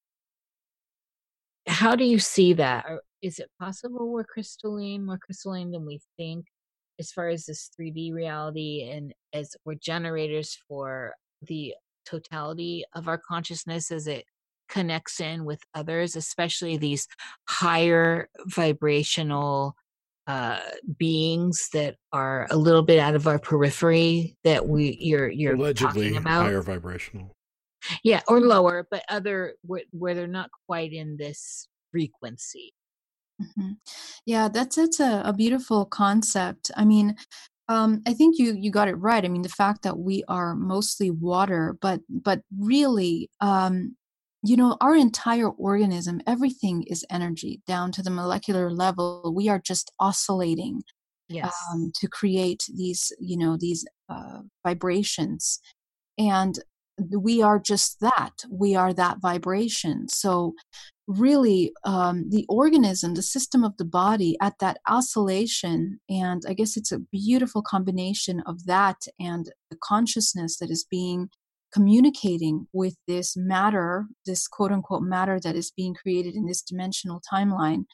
how do you see that? Is it possible we're crystalline, more crystalline than we think, as far as this 3D reality, and as we're generators for the totality of our consciousness as it connects in with others, especially these higher vibrational uh beings that are a little bit out of our periphery that we you're you're allegedly talking about higher vibrational yeah or lower but other where, where they're not quite in this frequency mm-hmm. yeah that's that's a, a beautiful concept i mean um, I think you you got it right. I mean, the fact that we are mostly water, but but really, um, you know, our entire organism, everything is energy down to the molecular level. We are just oscillating yes. um, to create these, you know, these uh, vibrations. And we are just that. We are that vibration. So, really, um, the organism, the system of the body at that oscillation, and I guess it's a beautiful combination of that and the consciousness that is being communicating with this matter, this quote unquote matter that is being created in this dimensional timeline.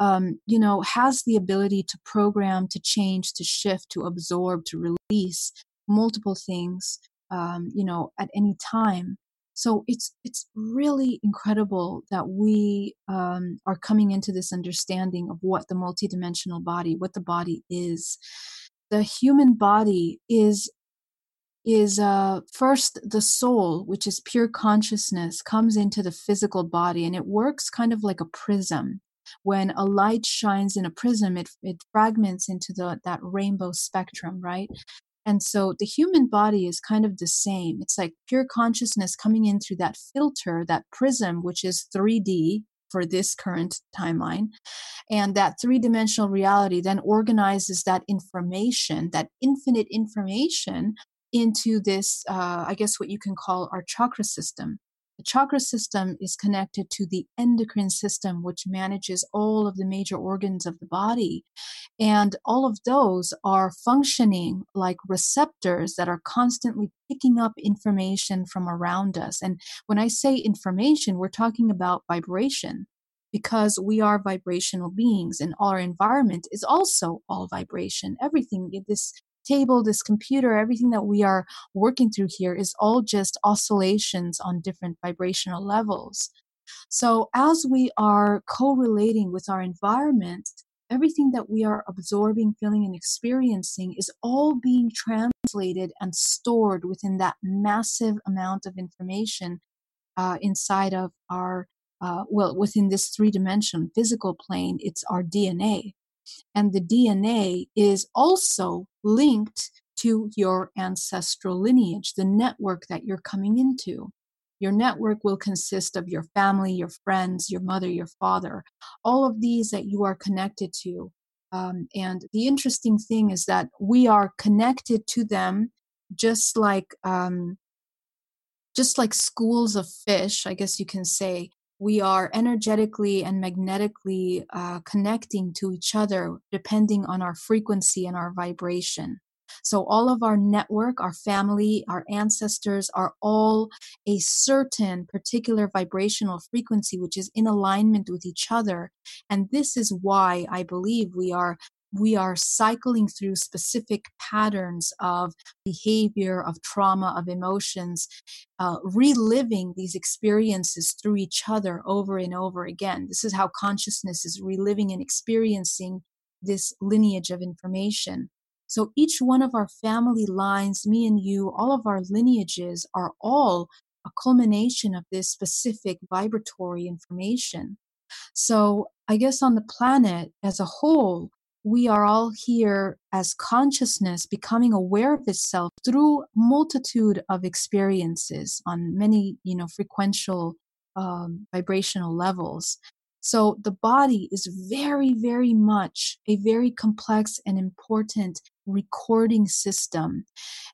Um, you know, has the ability to program, to change, to shift, to absorb, to release multiple things um, you know, at any time. So it's it's really incredible that we um, are coming into this understanding of what the multidimensional body, what the body is. The human body is is uh, first the soul, which is pure consciousness, comes into the physical body, and it works kind of like a prism. When a light shines in a prism, it it fragments into the that rainbow spectrum, right? And so the human body is kind of the same. It's like pure consciousness coming in through that filter, that prism, which is 3D for this current timeline. And that three dimensional reality then organizes that information, that infinite information, into this, uh, I guess, what you can call our chakra system. The chakra system is connected to the endocrine system, which manages all of the major organs of the body. And all of those are functioning like receptors that are constantly picking up information from around us. And when I say information, we're talking about vibration because we are vibrational beings and our environment is also all vibration. Everything, this table, this computer, everything that we are working through here is all just oscillations on different vibrational levels. So, as we are correlating with our environment, everything that we are absorbing, feeling, and experiencing is all being translated and stored within that massive amount of information uh, inside of our, uh, well, within this three dimension physical plane, it's our DNA. And the DNA is also linked to your ancestral lineage, the network that you're coming into. Your network will consist of your family, your friends, your mother, your father, all of these that you are connected to. Um, and the interesting thing is that we are connected to them just like um, just like schools of fish, I guess you can say, we are energetically and magnetically uh, connecting to each other depending on our frequency and our vibration. So, all of our network, our family, our ancestors are all a certain particular vibrational frequency, which is in alignment with each other. And this is why I believe we are we are cycling through specific patterns of behavior, of trauma, of emotions, uh, reliving these experiences through each other over and over again. This is how consciousness is reliving and experiencing this lineage of information. So each one of our family lines, me and you, all of our lineages are all a culmination of this specific vibratory information. So I guess on the planet as a whole, we are all here as consciousness becoming aware of itself through multitude of experiences on many you know frequential um, vibrational levels. So the body is very very much a very complex and important recording system.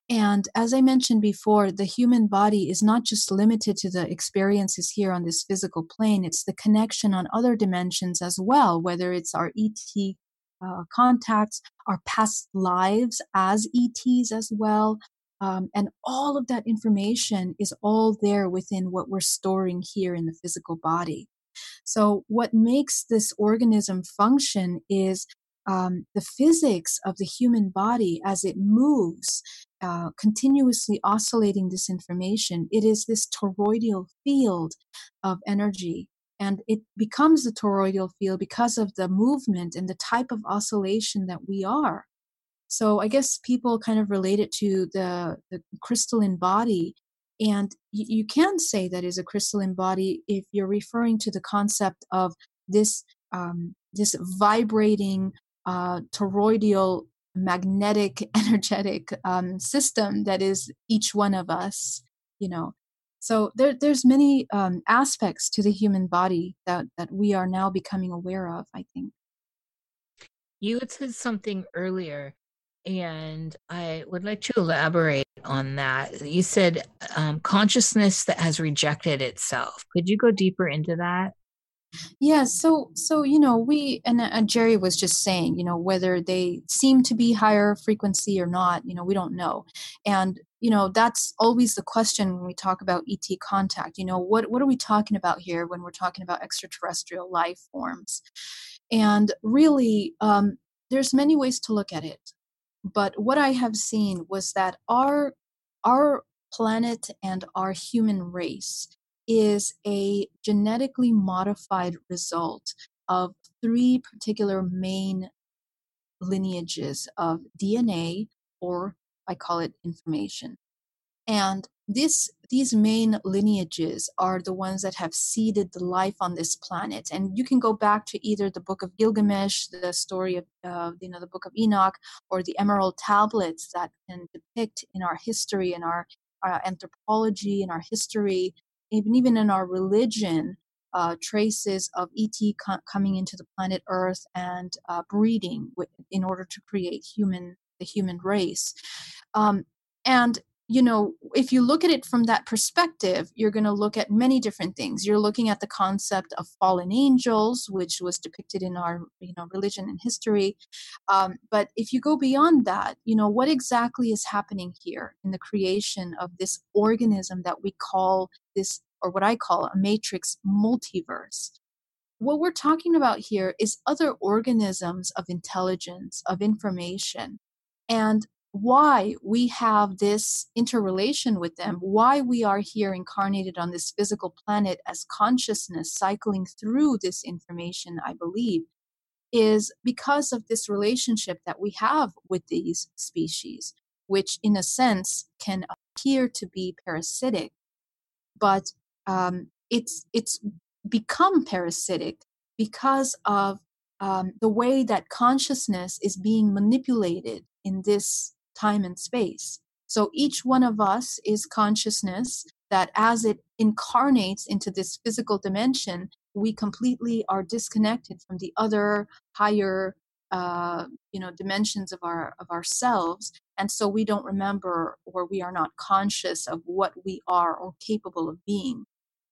And as i mentioned before the human body is not just limited to the experiences here on this physical plane it's the connection on other dimensions as well whether it's our et uh, contacts, our past lives as ETs as well. Um, and all of that information is all there within what we're storing here in the physical body. So, what makes this organism function is um, the physics of the human body as it moves, uh, continuously oscillating this information. It is this toroidal field of energy and it becomes the toroidal field because of the movement and the type of oscillation that we are. So I guess people kind of relate it to the, the crystalline body. And you, you can say that is a crystalline body if you're referring to the concept of this um, this vibrating uh, toroidal magnetic energetic um, system that is each one of us you know so there, there's many um, aspects to the human body that, that we are now becoming aware of, I think. You had said something earlier And I would like to elaborate on that. You said um, consciousness that has rejected itself. Could you go deeper into that? Yeah, so so you know we and, and Jerry was just saying you know whether they seem to be higher frequency or not you know we don't know, and you know that's always the question when we talk about ET contact. You know what what are we talking about here when we're talking about extraterrestrial life forms, and really um, there's many ways to look at it, but what I have seen was that our our planet and our human race is a genetically modified result of three particular main lineages of DNA, or I call it information. And this, these main lineages are the ones that have seeded the life on this planet. And you can go back to either the Book of Gilgamesh, the story of uh, you know the Book of Enoch, or the Emerald tablets that can depict in our history in our, our anthropology in our history even even in our religion, uh, traces of ET co- coming into the planet Earth and uh, breeding in order to create human the human race. Um, and you know, if you look at it from that perspective, you're going to look at many different things. You're looking at the concept of fallen angels, which was depicted in our, you know, religion and history. Um, but if you go beyond that, you know, what exactly is happening here in the creation of this organism that we call this, or what I call a matrix multiverse? What we're talking about here is other organisms of intelligence, of information. And why we have this interrelation with them, why we are here incarnated on this physical planet as consciousness cycling through this information, I believe, is because of this relationship that we have with these species, which in a sense can appear to be parasitic, but um, it's it's become parasitic because of um, the way that consciousness is being manipulated in this time and space. So each one of us is consciousness that as it incarnates into this physical dimension, we completely are disconnected from the other higher uh, you know dimensions of our of ourselves. And so we don't remember or we are not conscious of what we are or capable of being.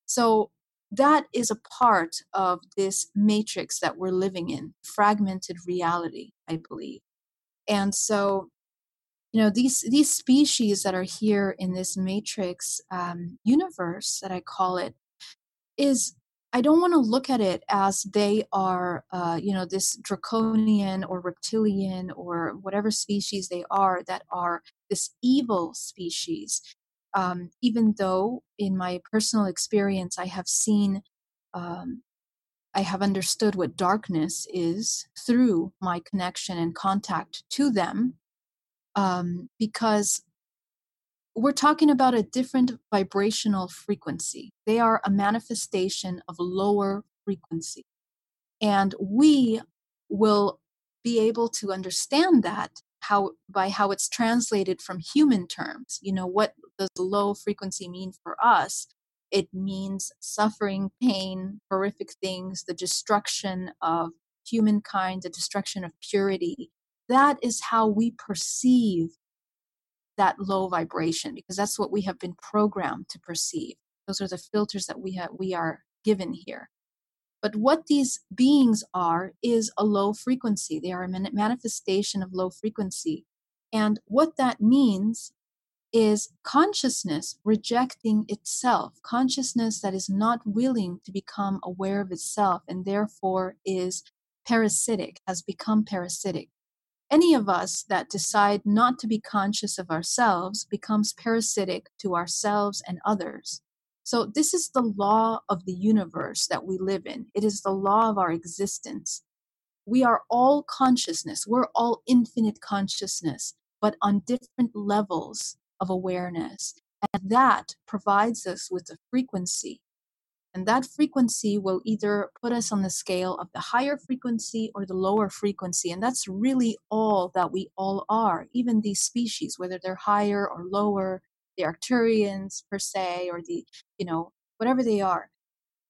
So that is a part of this matrix that we're living in fragmented reality i believe. And so you know these these species that are here in this matrix um, universe that i call it is i don't want to look at it as they are uh, you know this draconian or reptilian or whatever species they are that are this evil species. Um, even though in my personal experience i have seen um, I have understood what darkness is through my connection and contact to them um, because we're talking about a different vibrational frequency. They are a manifestation of lower frequency. And we will be able to understand that how by how it's translated from human terms. You know, what does low frequency mean for us? It means suffering, pain, horrific things, the destruction of humankind, the destruction of purity, that is how we perceive that low vibration because that's what we have been programmed to perceive. Those are the filters that we have we are given here. But what these beings are is a low frequency. They are a manifestation of low frequency. And what that means is consciousness rejecting itself consciousness that is not willing to become aware of itself and therefore is parasitic has become parasitic any of us that decide not to be conscious of ourselves becomes parasitic to ourselves and others. So, this is the law of the universe that we live in. It is the law of our existence. We are all consciousness, we're all infinite consciousness, but on different levels of awareness. And that provides us with a frequency and that frequency will either put us on the scale of the higher frequency or the lower frequency. And that's really all that we all are, even these species, whether they're higher or lower, the Arcturians per se, or the, you know, whatever they are.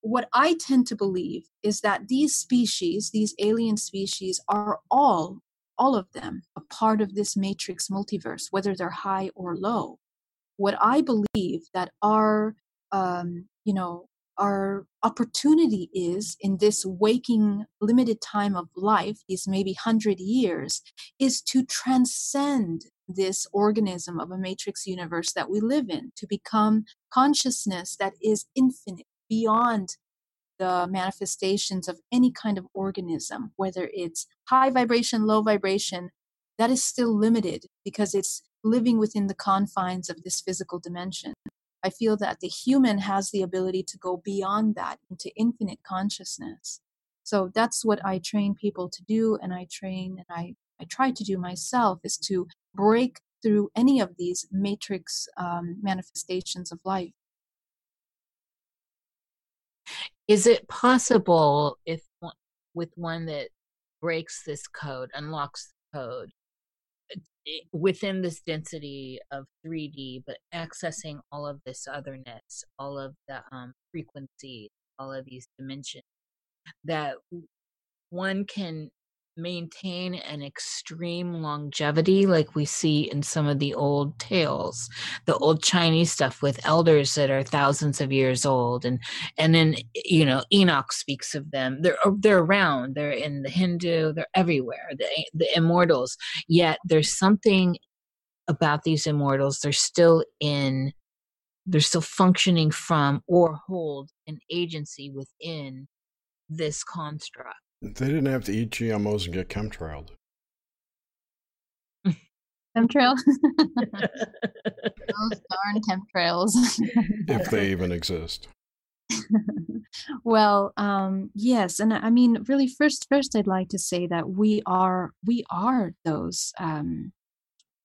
What I tend to believe is that these species, these alien species, are all all of them, a part of this matrix multiverse, whether they're high or low. What I believe that our, um, you know, our opportunity is in this waking limited time of life, these maybe hundred years, is to transcend this organism of a matrix universe that we live in, to become consciousness that is infinite, beyond the manifestations of any kind of organism, whether it's high vibration, low vibration, that is still limited because it's living within the confines of this physical dimension. I feel that the human has the ability to go beyond that into infinite consciousness. So that's what I train people to do, and I train and I, I try to do myself is to break through any of these matrix um, manifestations of life. Is it possible if with one that breaks this code, unlocks the code within this density of 3D, but accessing all of this otherness, all of the um, frequency, all of these dimensions, that one can maintain an extreme longevity like we see in some of the old tales the old chinese stuff with elders that are thousands of years old and and then you know enoch speaks of them. They're uh, they're around. They're in the hindu. They're everywhere. The the immortals. Yet there's something about these immortals. They're still in they're still functioning from or hold an agency within this construct they didn't have to eat GMOs and get chemtrailed. Chemtrails? Those darn chemtrails. if they even exist. well, um, yes, and I mean, really, first, first, I'd like to say that we are, we are those, um,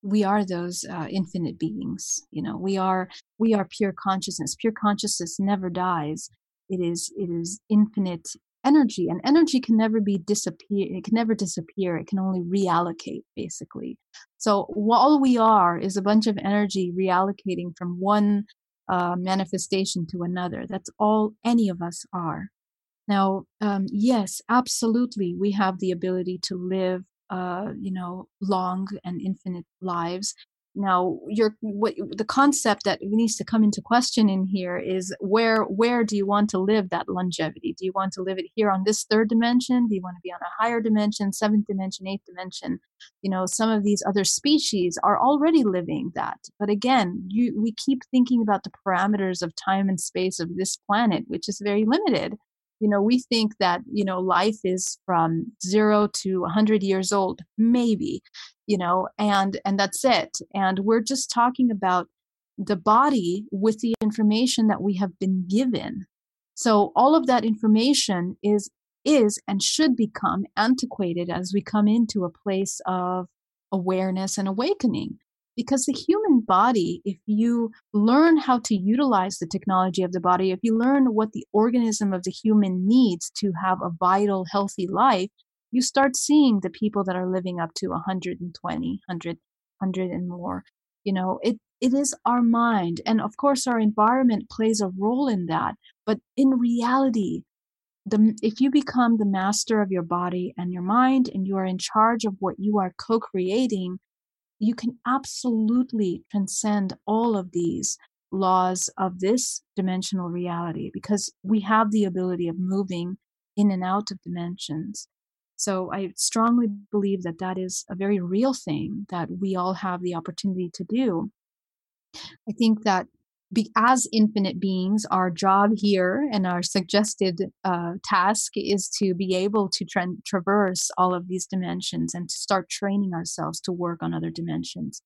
we are those uh, infinite beings. You know, we are, we are pure consciousness. Pure consciousness never dies. It is, it is infinite energy and energy can never be disappear it can never disappear it can only reallocate basically. So all we are is a bunch of energy reallocating from one uh, manifestation to another. That's all any of us are. Now um, yes absolutely we have the ability to live uh, you know long and infinite lives now your what the concept that needs to come into question in here is where where do you want to live that longevity? Do you want to live it here on this third dimension? Do you want to be on a higher dimension seventh dimension eighth dimension? You know some of these other species are already living that. But again you we keep thinking about the parameters of time and space of this planet which is very limited. You know we think that you know life is from 0 to 100 years old maybe you know and and that's it. And we're just talking about the body with the information that we have been given. So all of that information is is and should become antiquated as we come into a place of awareness and awakening. Because the human body if you learn how to utilize the technology of the body if you learn what the organism of the human needs to have a vital healthy life you start seeing the people that are living up to 120 100 100 and more you know it it is our mind and of course our environment plays a role in that but in reality the, if you become the master of your body and your mind and you are in charge of what you are co-creating you can absolutely transcend all of these laws of this dimensional reality because we have the ability of moving in and out of dimensions. So I strongly believe that that is a very real thing that we all have the opportunity to do. I think that be, as infinite beings, our job here and our suggested uh, task is to be able to tra- traverse all of these dimensions and to start training ourselves to work on other dimensions.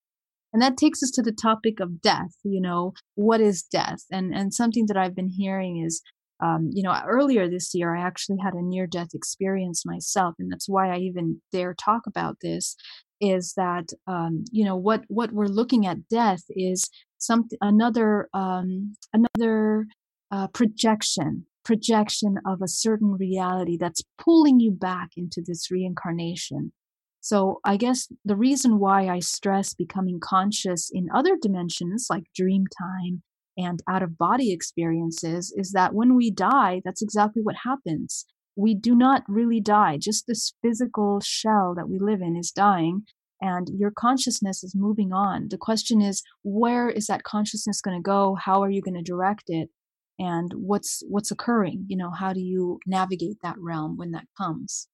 And that takes us to the topic of death. You know, what is death? And and something that I've been hearing is, um, you know, earlier this year I actually had a near death experience myself, and that's why I even dare talk about this. Is that um, you know what what we're looking at death is something another um, another uh, projection projection of a certain reality that's pulling you back into this reincarnation so i guess the reason why i stress becoming conscious in other dimensions like dream time and out of body experiences is that when we die that's exactly what happens we do not really die. Just this physical shell that we live in is dying, and your consciousness is moving on. The question is, where is that consciousness going to go? How are you going to direct it? And what's what's occurring? You know, how do you navigate that realm when that comes?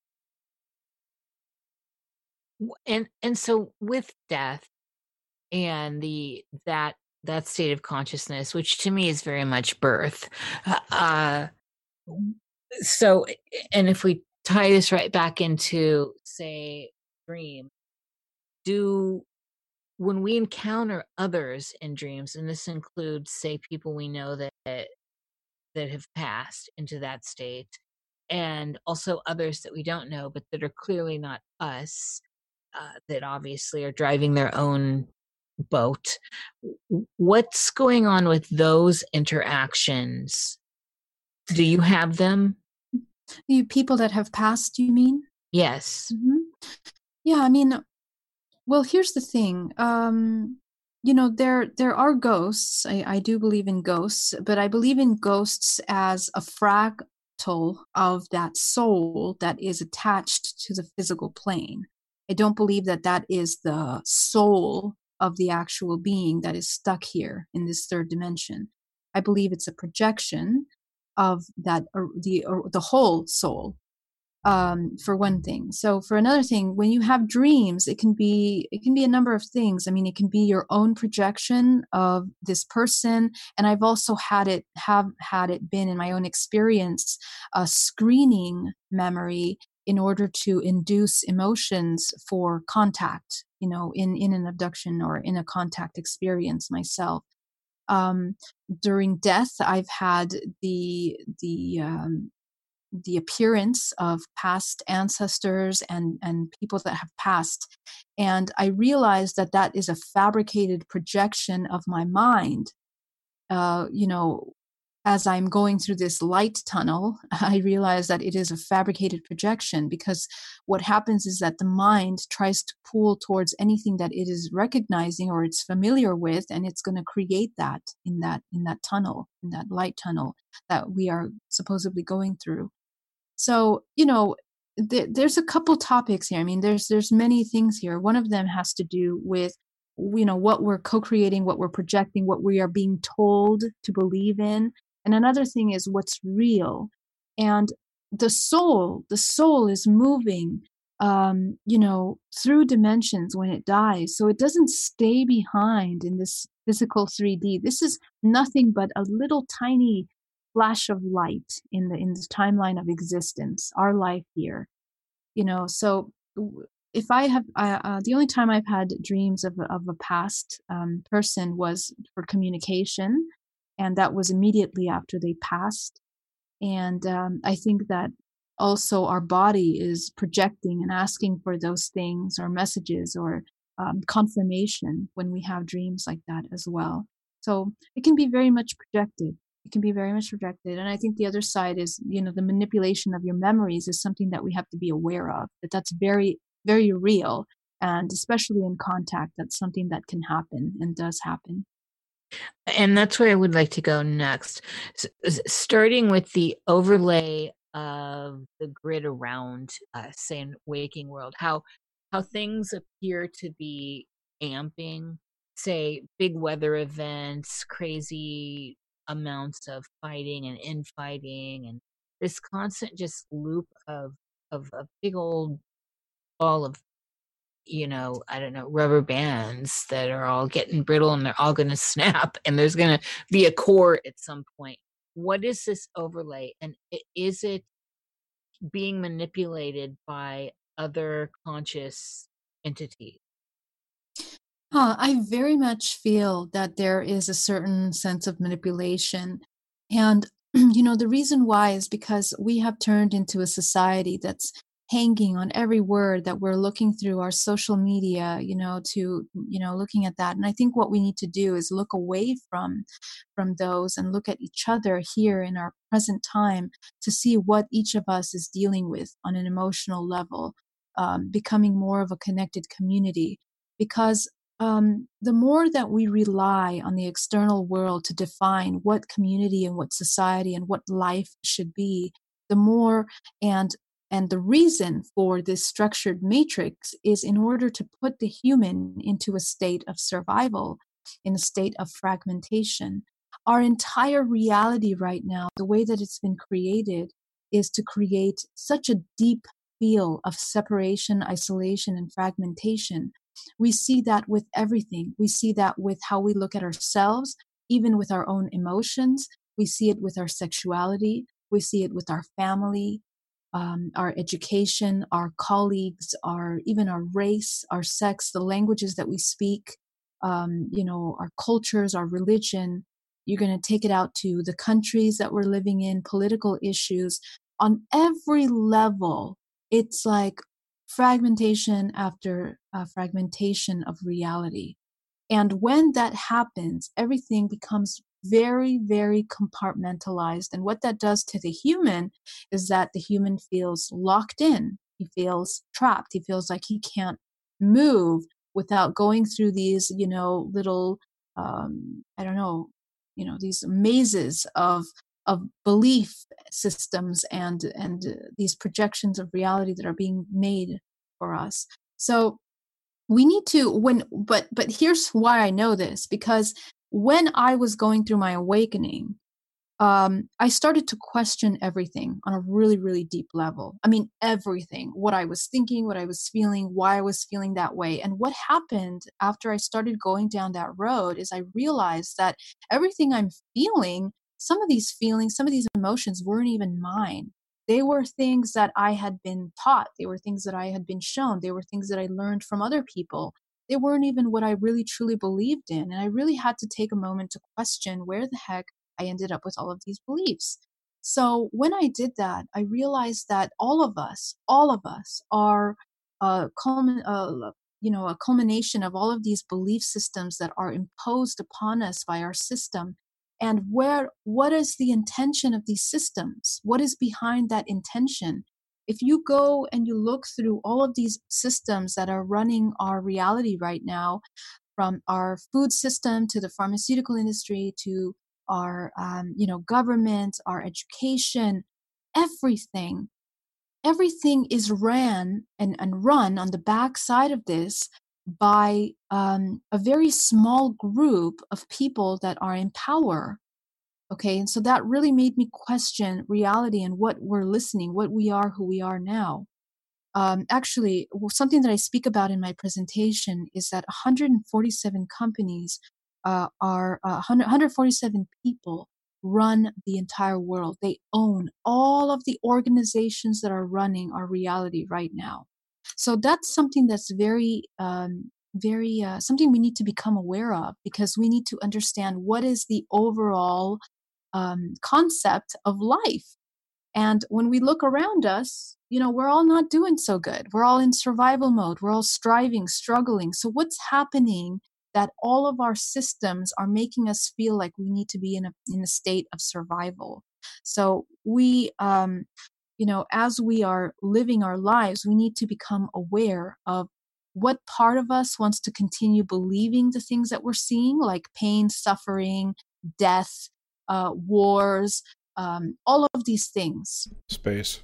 And and so with death and the that that state of consciousness, which to me is very much birth. Uh, so, and if we tie this right back into, say, dream, do when we encounter others in dreams, and this includes, say, people we know that that have passed into that state, and also others that we don't know, but that are clearly not us, uh, that obviously are driving their own boat. What's going on with those interactions? Do you have them? You people that have passed, you mean? Yes. Mm-hmm. Yeah, I mean, well, here's the thing. Um, you know, there there are ghosts. I, I do believe in ghosts, but I believe in ghosts as a fractal of that soul that is attached to the physical plane. I don't believe that that is the soul of the actual being that is stuck here in this third dimension. I believe it's a projection of that uh, the uh, the whole soul um, for one thing. So for another thing, when you have dreams, it can be it can be a number of things. I mean, it can be your own projection of this person, and I've also had it have had it been in my own experience a screening memory in order to induce emotions for contact you know in in an abduction or in a contact experience myself. Um, during death i've had the the um, the appearance of past ancestors and and people that have passed and i realized that that is a fabricated projection of my mind. Uh, you know as I'm going through this light tunnel, I realize that it is a fabricated projection because what happens is that the mind tries to pull towards anything that it is recognizing or it's familiar with, and it's going to create that in that in that tunnel, in that light tunnel that we are supposedly going through. So, you know, th- there's a couple topics here. I mean, there's there's many things here. One of them has to do with you know what we're co-creating what we're projecting what we are being told to believe in and another thing is what's real. And the soul the soul is moving um you know through dimensions when it dies. So it doesn't stay behind in this physical 3d this is nothing but a little tiny flash of light in the in the timeline of existence our life here. You know so if i have uh, uh, the only time i've had dreams of, of a past um, person was for communication and that was immediately after they passed. And um, I think that also our body is projecting and asking for those things or messages or um, confirmation when we have dreams like that as well. So it can be very much projected. It can be very much projected. And I think the other side is, you know, the manipulation of your memories is something that we have to be aware of, that that's very, very real. And especially in contact, that's something that can happen and does happen. And that's where I would like to go next. S- starting with the overlay of the grid around us, say in waking world, how how things appear to be amping, say big weather events, crazy amounts of fighting and infighting, and this constant just loop of of a big old ball of you know, I don't know, rubber bands that are all getting brittle and they're all going to snap and there's going to be a core at some point. What is this overlay? And is it being manipulated by other conscious entities? Huh, I very much feel that there is a certain sense of manipulation. And, you know, the reason why is because we have turned into a society that's hanging on every word that we're looking through our social media you know to you know looking at that. And i think what we need to do is look away from from those and look at each other here in our present time to see what each of us is dealing with on an emotional level um, becoming more of a connected community. Because um, the more that we rely on the external world to define what community and what society and what life should be the more and and the reason for this structured matrix is in order to put the human into a state of survival, in a state of fragmentation. Our entire reality right now, the way that it's been created, is to create such a deep feel of separation, isolation, and fragmentation. We see that with everything. We see that with how we look at ourselves, even with our own emotions. We see it with our sexuality. We see it with our family, um, our education, our colleagues, our even our race, our sex, the languages that we speak, um, you know, our cultures, our religion. You're going to take it out to the countries that we're living in, political issues. On every level, it's like fragmentation after uh, fragmentation of reality. And when that happens, everything becomes very, very compartmentalized. And what that does to the human is that the human feels locked in. He feels trapped. He feels like he can't move without going through these, you know, little, um, I don't know, you know, these mazes of of belief systems and and uh, these projections of reality that are being made for us. So we need to when but but here's why I know this because when I was going through my awakening, um, I started to question everything on a really, really deep level. I mean, everything what I was thinking, what I was feeling, why I was feeling that way. And what happened after I started going down that road is I realized that everything I'm feeling, some of these feelings, some of these emotions weren't even mine. They were things that I had been taught, they were things that I had been shown, they were things that I learned from other people they weren't even what I really truly believed in. And I really had to take a moment to question where the heck I ended up with all of these beliefs. So when I did that, I realized that all of us, all of us are a uh, you know, a culmination of all of these belief systems that are imposed upon us by our system. And where, what is the intention of these systems? What is behind that intention? If you go and you look through all of these systems that are running our reality right now, from our food system to the pharmaceutical industry to our um, you know government, our education, everything, everything is ran and, and run on the back side of this by um, a very small group of people that are in power Okay. And so that really made me question reality and what we're listening, what we are, who we are now. Um, actually, something that I speak about in my presentation is that 147 companies uh, are uh, 147 people run the entire world. They own all of the organizations that are running our reality right now. So that's something that's very, um, very uh, something we need to become aware of because we need to understand what is the overall um, concept of life. And when we look around us, you know, we're all not doing so good. We're all in survival mode. We're all striving, struggling. So, what's happening that all of our systems are making us feel like we need to be in a, in a state of survival? So, we, um, you know, as we are living our lives, we need to become aware of what part of us wants to continue believing the things that we're seeing, like pain, suffering, death, uh, wars, um, all of these things. Space.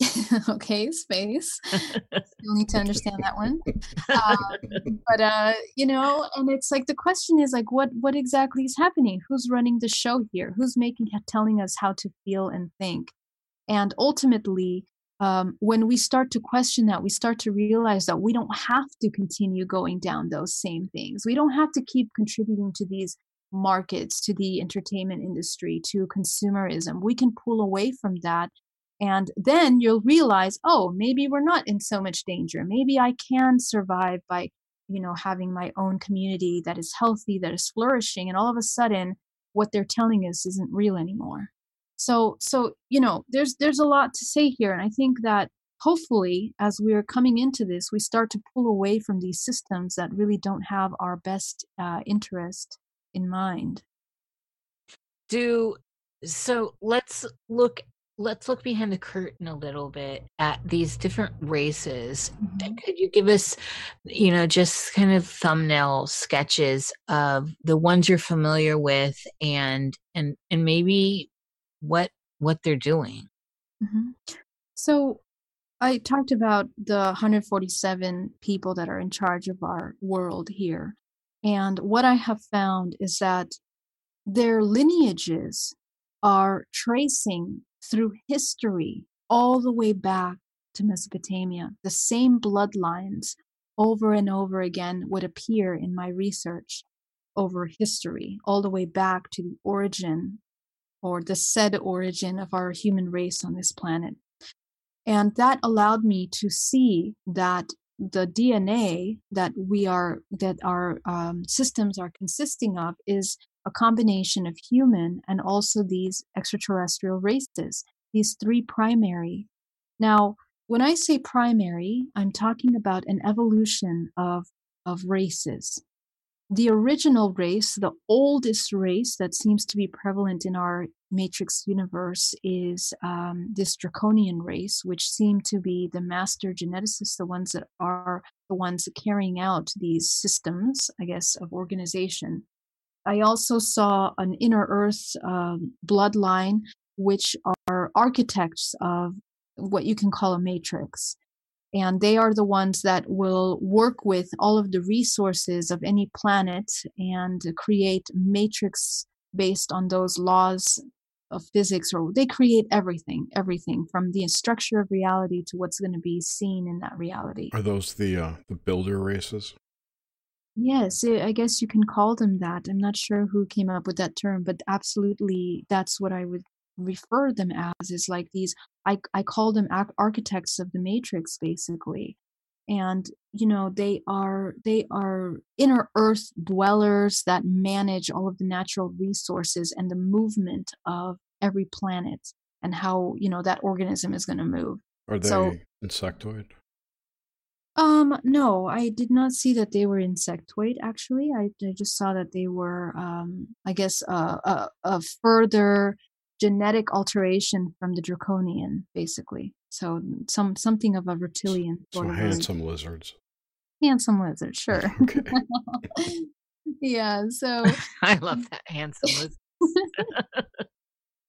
okay, space. You'll need to understand that one. Um, but uh, you know, and it's like the question is like, what what exactly is happening? Who's running the show here? Who's making telling us how to feel and think? And ultimately, um, when we start to question that, we start to realize that we don't have to continue going down those same things. We don't have to keep contributing to these markets, to the entertainment industry, to consumerism. We can pull away from that. And then you'll realize, oh, maybe we're not in so much danger. Maybe I can survive by, you know, having my own community that is healthy, that is flourishing. And all of a sudden, what they're telling us isn't real anymore. So, so you know, there's there's a lot to say here, and I think that hopefully, as we're coming into this, we start to pull away from these systems that really don't have our best uh, interest in mind do so let's look let's look behind the curtain a little bit at these different races mm-hmm. could you give us you know just kind of thumbnail sketches of the ones you're familiar with and and and maybe what what they're doing. Mm-hmm. So I talked about the 147 people that are in charge of our world here. And what I have found is that their lineages are tracing through history all the way back to Mesopotamia. The same bloodlines over and over again would appear in my research over history, all the way back to the origin or the said origin of our human race on this planet. And that allowed me to see that the DNA that we are, that our um, systems are consisting of is a combination of human and also these extraterrestrial races, these three primary. Now, when I say primary, I'm talking about an evolution of, of races the original race, the oldest race that seems to be prevalent in our matrix universe is um, this draconian race, which seem to be the master geneticists, the ones that are the ones carrying out these systems, I guess, of organization. I also saw an inner earth um, bloodline, which are architects of what you can call a matrix and they are the ones that will work with all of the resources of any planet and create matrix based on those laws of physics or they create everything everything from the structure of reality to what's going to be seen in that reality. Are those the uh, the builder races? Yes i guess you can call them that. I'm not sure who came up with that term but absolutely that's what i would refer them as is like these i, I call them architects of the matrix basically. And you know they are they are inner earth dwellers that manage all of the natural resources and the movement of every planet and how you know that organism is going to move. Are they so, insectoid? Um no i did not see that they were insectoid actually. I, I just saw that they were um i guess uh, a, a further genetic alteration from the draconian, basically. So some something of a reptilian. So handsome lizards. Handsome lizards, sure. Okay. yeah. So I love that handsome lizards.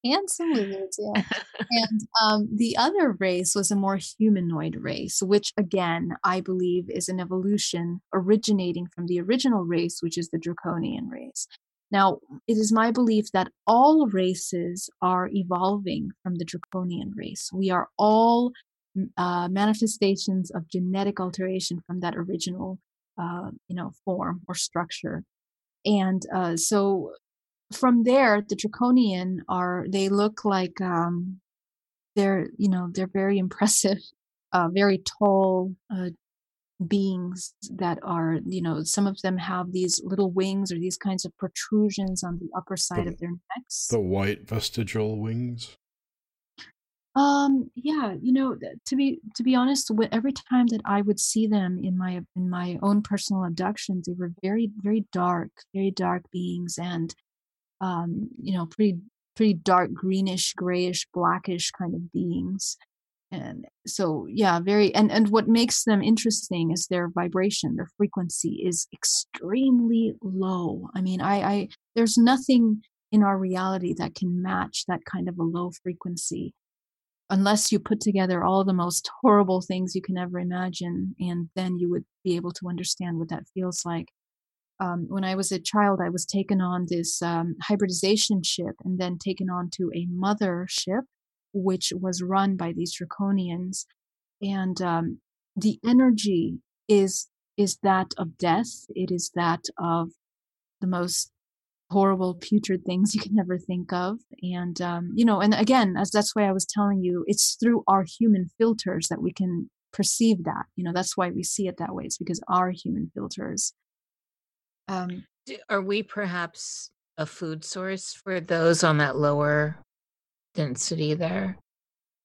handsome lizards, yeah. and um, the other race was a more humanoid race, which again I believe is an evolution originating from the original race, which is the draconian race. Now, it is my belief that all races are evolving from the draconian race. We are all uh, manifestations of genetic alteration from that original, uh, you know, form or structure. And uh, so, from there, the draconian are they look like um, they're you know they're very impressive, uh, very tall, uh, beings that are you know some of them have these little wings or these kinds of protrusions on the upper side the, of their necks. the white vestigial wings? Um yeah you know to be to be honest every time that i would see them in my in my own personal abductions they were very very dark very dark beings and um you know pretty pretty dark greenish grayish blackish kind of beings and so yeah very and and what makes them interesting is their vibration their frequency is extremely low. I mean i i there's nothing in our reality that can match that kind of a low frequency unless you put together all the most horrible things you can ever imagine and then you would be able to understand what that feels like. Um, when i was a child i was taken on this um, hybridization ship and then taken on to a mother ship which was run by these draconians. And um, the energy is is that of death. It is that of the most horrible putrid things you can ever think of. And um, you know and again as that's why i was telling you it's through our human filters that we can perceive that. You know that's why we see it that way. It's because our human filters. Um, are we perhaps a food source for those on that lower density there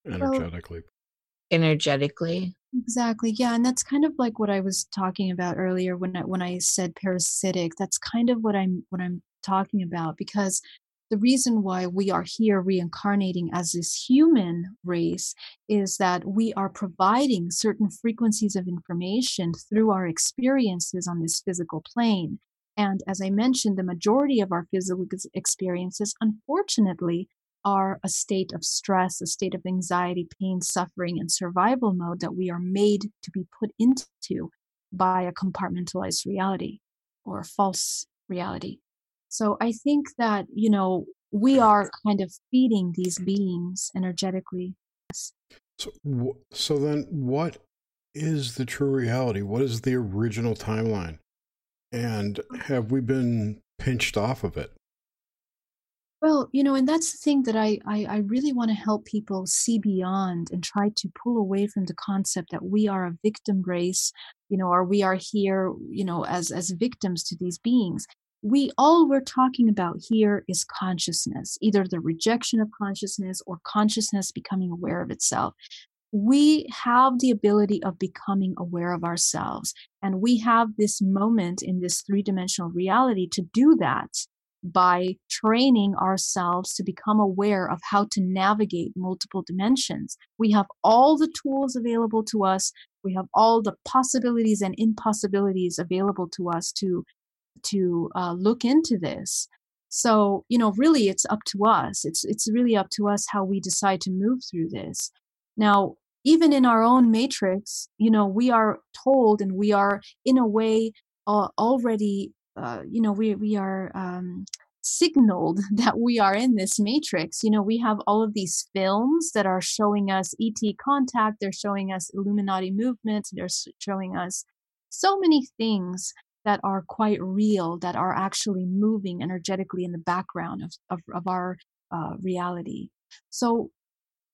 energetically. Well, energetically. Exactly. Yeah, and that's kind of like what I was talking about earlier when I when I said parasitic. That's kind of what I'm what I'm talking about because the reason why we are here reincarnating as this human race is that we are providing certain frequencies of information through our experiences on this physical plane. And as I mentioned, the majority of our physical experiences, unfortunately, are a state of stress, a state of anxiety, pain, suffering, and survival mode that we are made to be put into by a compartmentalized reality or a false reality. So I think that, you know, we are kind of feeding these beings energetically. So, so then what is the true reality? What is the original timeline? And mm. have we been pinched off of it? Well, you know, and that's the thing that I, I, I really want to help people see beyond and try to pull away from the concept that we are a victim race, you know, or we are here, you know, as as victims to these beings. We all we're talking about here is consciousness, either the rejection of consciousness or consciousness becoming aware of itself we have the ability of becoming aware of ourselves. And we have this moment in this three dimensional reality to do that by training ourselves to become aware of how to navigate multiple dimensions. We have all the tools available to us. We have all the possibilities and impossibilities available to us to to uh, look into this. So you know, really, it's up to us. It's it's really up to us how we decide to move through this. Now, even in our own matrix, you know, we are told and we are in a way uh, already uh, you know we we are um, signaled that we are in this matrix. You know we have all of these films that are showing us et contact they're showing us illuminati movements they're showing us so many things that are quite real that are actually moving energetically in the background of of, of our uh, reality. So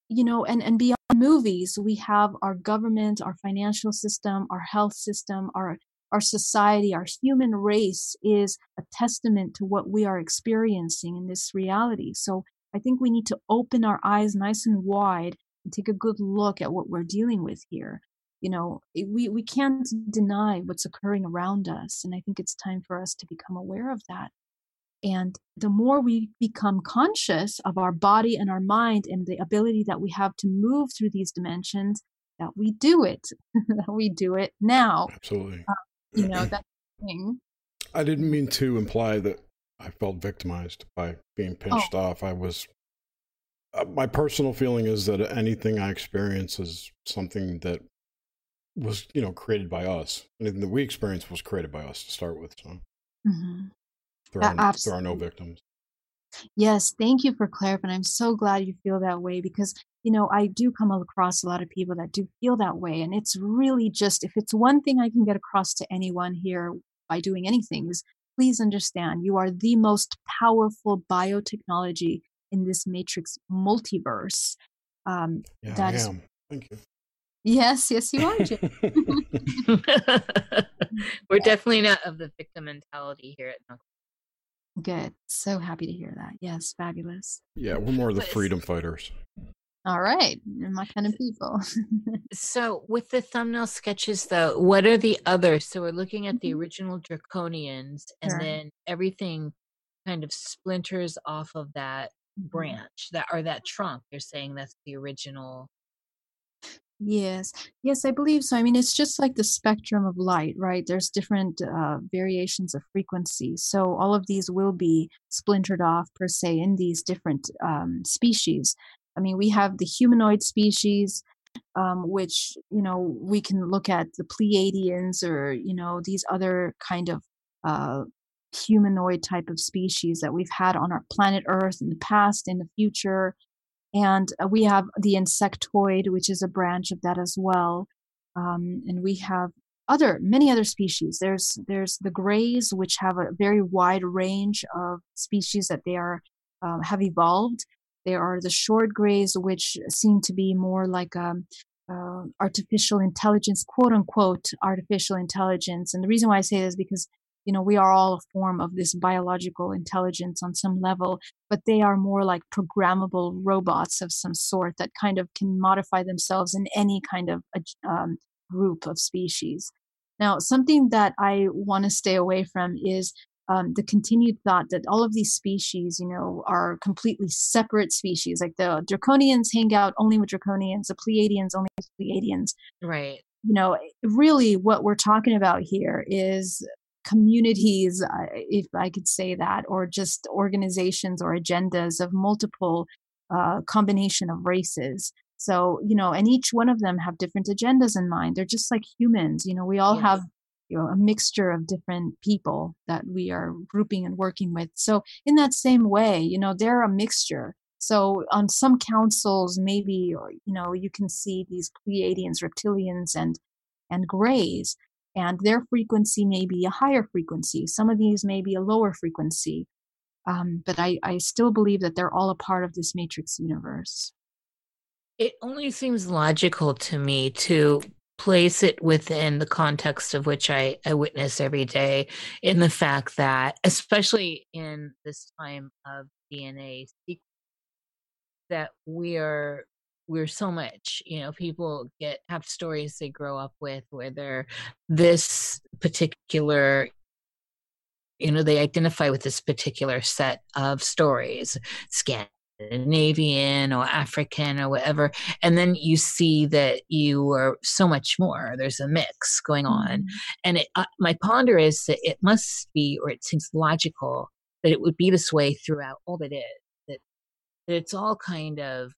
you know and and beyond movies we have our government our financial system our health system our our society, our human race is a testament to what we are experiencing in this reality. So I think we need to open our eyes nice and wide and take a good look at what we're dealing with here. You know, we, we can't deny what's occurring around us. And I think it's time for us to become aware of that. And the more we become conscious of our body and our mind and the ability that we have to move through these dimensions, that we do it, that we do it now. Absolutely. Uh, you know that thing i didn't mean to imply that i felt victimized by being pinched oh. off i was uh, my personal feeling is that anything i experience is something that was you know created by us anything that we experience was created by us to start with so mm-hmm. there, are, there are no victims Yes, thank you for clarifying. I'm so glad you feel that way because, you know, I do come across a lot of people that do feel that way. And it's really just, if it's one thing I can get across to anyone here by doing anything, is please understand you are the most powerful biotechnology in this matrix multiverse. Um, yeah, that I is, am. Thank you. Yes, yes, you are. We're definitely not of the victim mentality here at Knuckle Good. So happy to hear that. Yes, fabulous. Yeah, we're more of the freedom fighters. All right, my kind of people. so, with the thumbnail sketches, though, what are the others? So, we're looking at the mm-hmm. original Draconians, and sure. then everything kind of splinters off of that mm-hmm. branch, that or that trunk. You're saying that's the original Yes, yes, I believe so. I mean, it's just like the spectrum of light, right? There's different uh, variations of frequency. So all of these will be splintered off, per se, in these different um, species. I mean, we have the humanoid species, um, which, you know, we can look at the Pleiadians or, you know, these other kind of uh, humanoid type of species that we've had on our planet Earth in the past, in the future. And uh, we have the insectoid, which is a branch of that as well. Um, and we have other many other species. There's there's the grays, which have a very wide range of species that they are um, have evolved. There are the short grays, which seem to be more like um, uh, artificial intelligence, quote unquote, artificial intelligence. And the reason why I say this is because you know we are all a form of this biological intelligence on some level but they are more like programmable robots of some sort that kind of can modify themselves in any kind of um, group of species now something that i want to stay away from is um, the continued thought that all of these species, you know, are completely separate species. Like the Draconians hang out only with Draconians, the Pleiadians only with Pleiadians. Right. You know, really what we're talking about here is communities, uh, if I could say that, or just organizations or agendas of multiple uh, combination of races. So, you know, and each one of them have different agendas in mind. They're just like humans. You know, we all yes. have you know a mixture of different people that we are grouping and working with. So in that same way you know they're a mixture. So on some councils maybe you know you can see these pleiadians reptilians and and grays and their frequency may be a higher frequency. Some of these may be a lower frequency. Um, but I, I still believe that they're all a part of this matrix universe. It only seems logical to me to place it within the context of which I, I witness every day in the fact that especially in this time of dna that we are we're so much you know people get have stories they grow up with where they're this particular you know they identify with this particular set of stories scan Scandinavian or African or whatever. And then you see that you are so much more. There's a mix going on. Mm-hmm. And it, uh, my ponder is that it must be, or it seems logical that it would be this way throughout all that is, that, that it's all kind of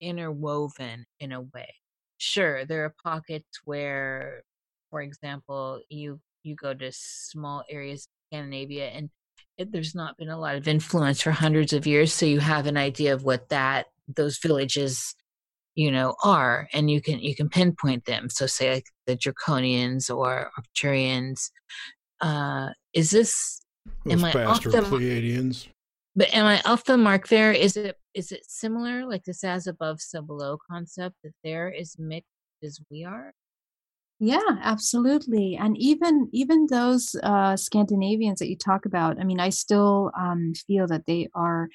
interwoven in a way. Sure, there are pockets where, for example, you you go to small areas of Scandinavia and there's not been a lot of influence for hundreds of years so you have an idea of what that those villages you know are and you can you can pinpoint them. So say like the draconians or arcturians uh is this those am I off the, Pleiadians. but am i off the mark there? Is it is it similar like this as above so below concept that there is mixed as we are yeah, absolutely. And even even those uh, Scandinavians that you talk about, I mean, I still um, feel that they are,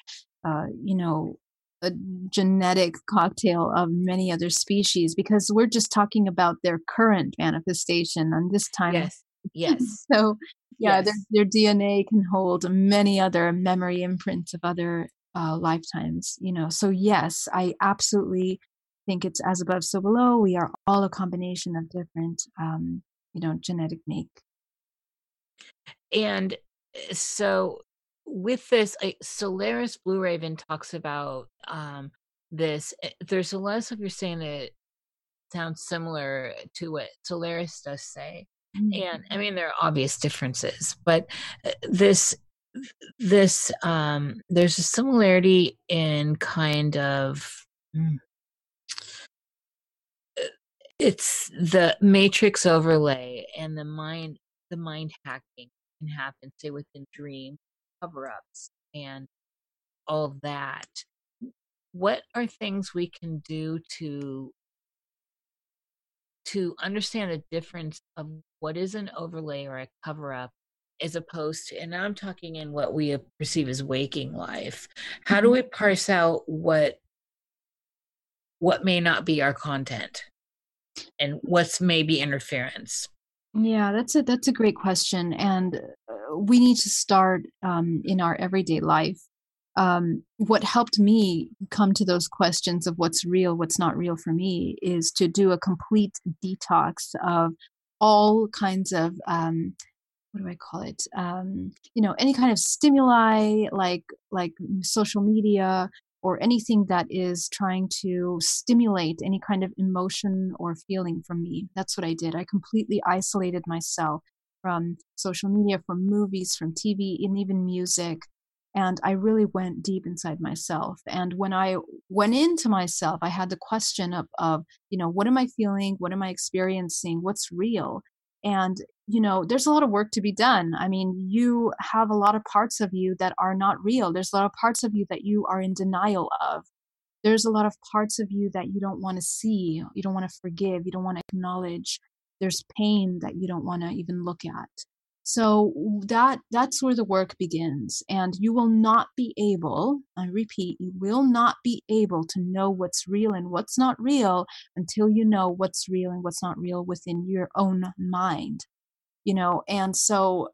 uh, you know, a genetic cocktail of many other species because we're just talking about their current manifestation and this time. Yes. Yes. so yeah, yes. Their, their DNA can hold many other memory imprints of other uh, lifetimes. You know, so yes, I absolutely think it's as above, so below. We are all a combination of different, um, you know, genetic make. And eh, so with this, Solaris Blue Raven talks about um, this. Eh, there's a lot of stuff you're saying that sounds similar to what Solaris does say. Mm-hmm. And I mean, there are obvious differences, but eh, this this um there's a similarity in kind of mm, it's the matrix overlay and the mind the mind hacking can happen say within dream cover-ups and all that. What are things we can do to to understand the difference of what is an overlay or a cover-up as opposed to and now i'm talking in what we perceive as waking life. How do mm-hmm. we parse out what what may not be our content and what's maybe interference? Yeah, that's a that's a great question, and uh, we need to start um, in our everyday life. Um, what helped me come to those questions of what's real, what's not real for me, is to do a complete detox of all kinds of um, what do I call it? Um, you know, any kind of stimuli like like social media, or anything that is trying to stimulate any kind of emotion or feeling from me. That's what I did. I completely isolated myself from social media, from movies, from TV, and even music. And I really went deep inside myself. And when I went into myself, I had the question of, of you know, what am I feeling? What am I experiencing? What's real? And you know, there's a lot of work to be done. I mean, you have a lot of parts of you that are not real. There's a lot of parts of you that you are in denial of. There's a lot of parts of you that you don't want to see, you don't want to forgive, you don't want to acknowledge. There's pain that you don't want to even look at. So that that's where the work begins and you will not be able, I repeat, you will not be able to know what's real and what's not real until you know what's real and what's not real within your own mind you know and so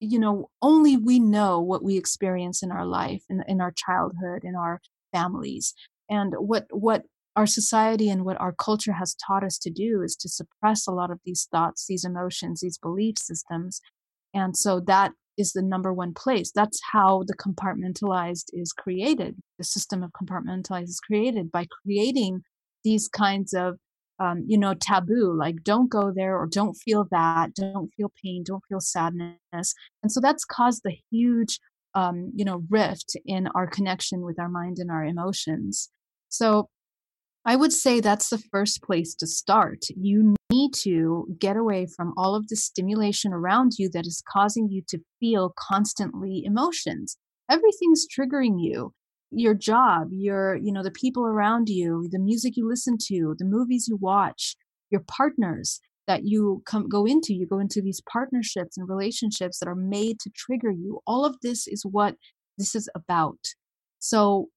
you know only we know what we experience in our life in, in our childhood in our families and what what our society and what our culture has taught us to do is to suppress a lot of these thoughts these emotions these belief systems and so that is the number one place. That's how the compartmentalized is created. The system of compartmentalized is created by creating these kinds of, um, you know, taboo, like don't go there or don't feel that, don't feel pain, don't feel sadness. And so that's caused the huge, um, you know, rift in our connection with our mind and our emotions. So I would say that's the first place to start. You need to get away from all of the stimulation around you that is causing you to feel constantly emotions. Everything's triggering you. Your job, your, you know, the people around you, the music you listen to, the movies you watch, your partners that you come go into. You go into these partnerships and relationships that are made to trigger you. All of this is what this is about. So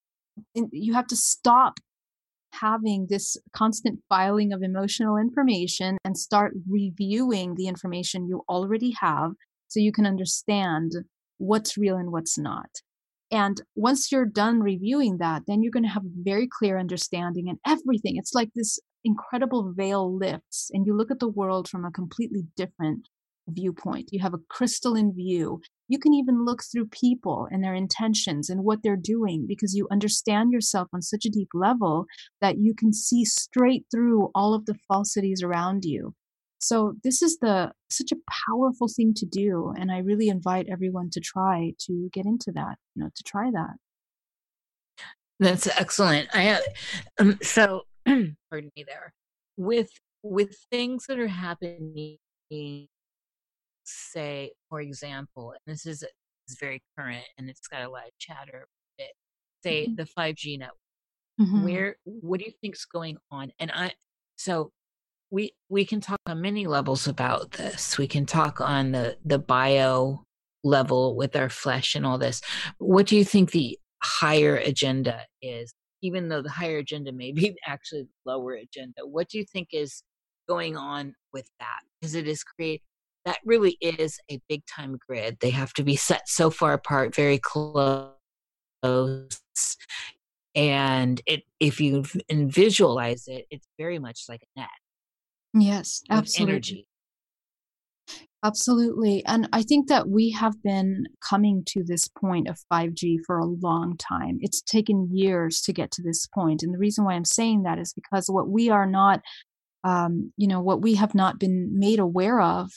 you have to stop having this constant filing of emotional information and start reviewing the information you already have so you can understand what's real and what's not. And once you're done reviewing that, then you're going to have a very clear understanding and everything. It's like this incredible veil lifts, and you look at the world from a completely different viewpoint. You have a crystalline view. You can even look through people and their intentions and what they're doing because you understand yourself on such a deep level that you can see straight through all of the falsities around you. So this is the such a powerful thing to do and I really invite everyone to try to get into that, you know, to try that. That's excellent. I um, so pardon me there. With with things that are happening say, for example, and this is, is very current and it's got a lot of chatter, it, say mm-hmm. the 5G network. Mm-hmm. Where what do you think's going on? And I so we we can talk on many levels about this. We can talk on the the bio level with our flesh and all this. What do you think the higher agenda is? Even though the higher agenda may be actually lower agenda, what do you think is going on with that? Because it is create that really is a big time grid. They have to be set so far apart, very close. And it, if you visualize it, it's very much like a net. Yes, absolutely. Energy. Absolutely. And I think that we have been coming to this point of 5G for a long time. It's taken years to get to this point. And the reason why I'm saying that is because what we are not, um, you know, what we have not been made aware of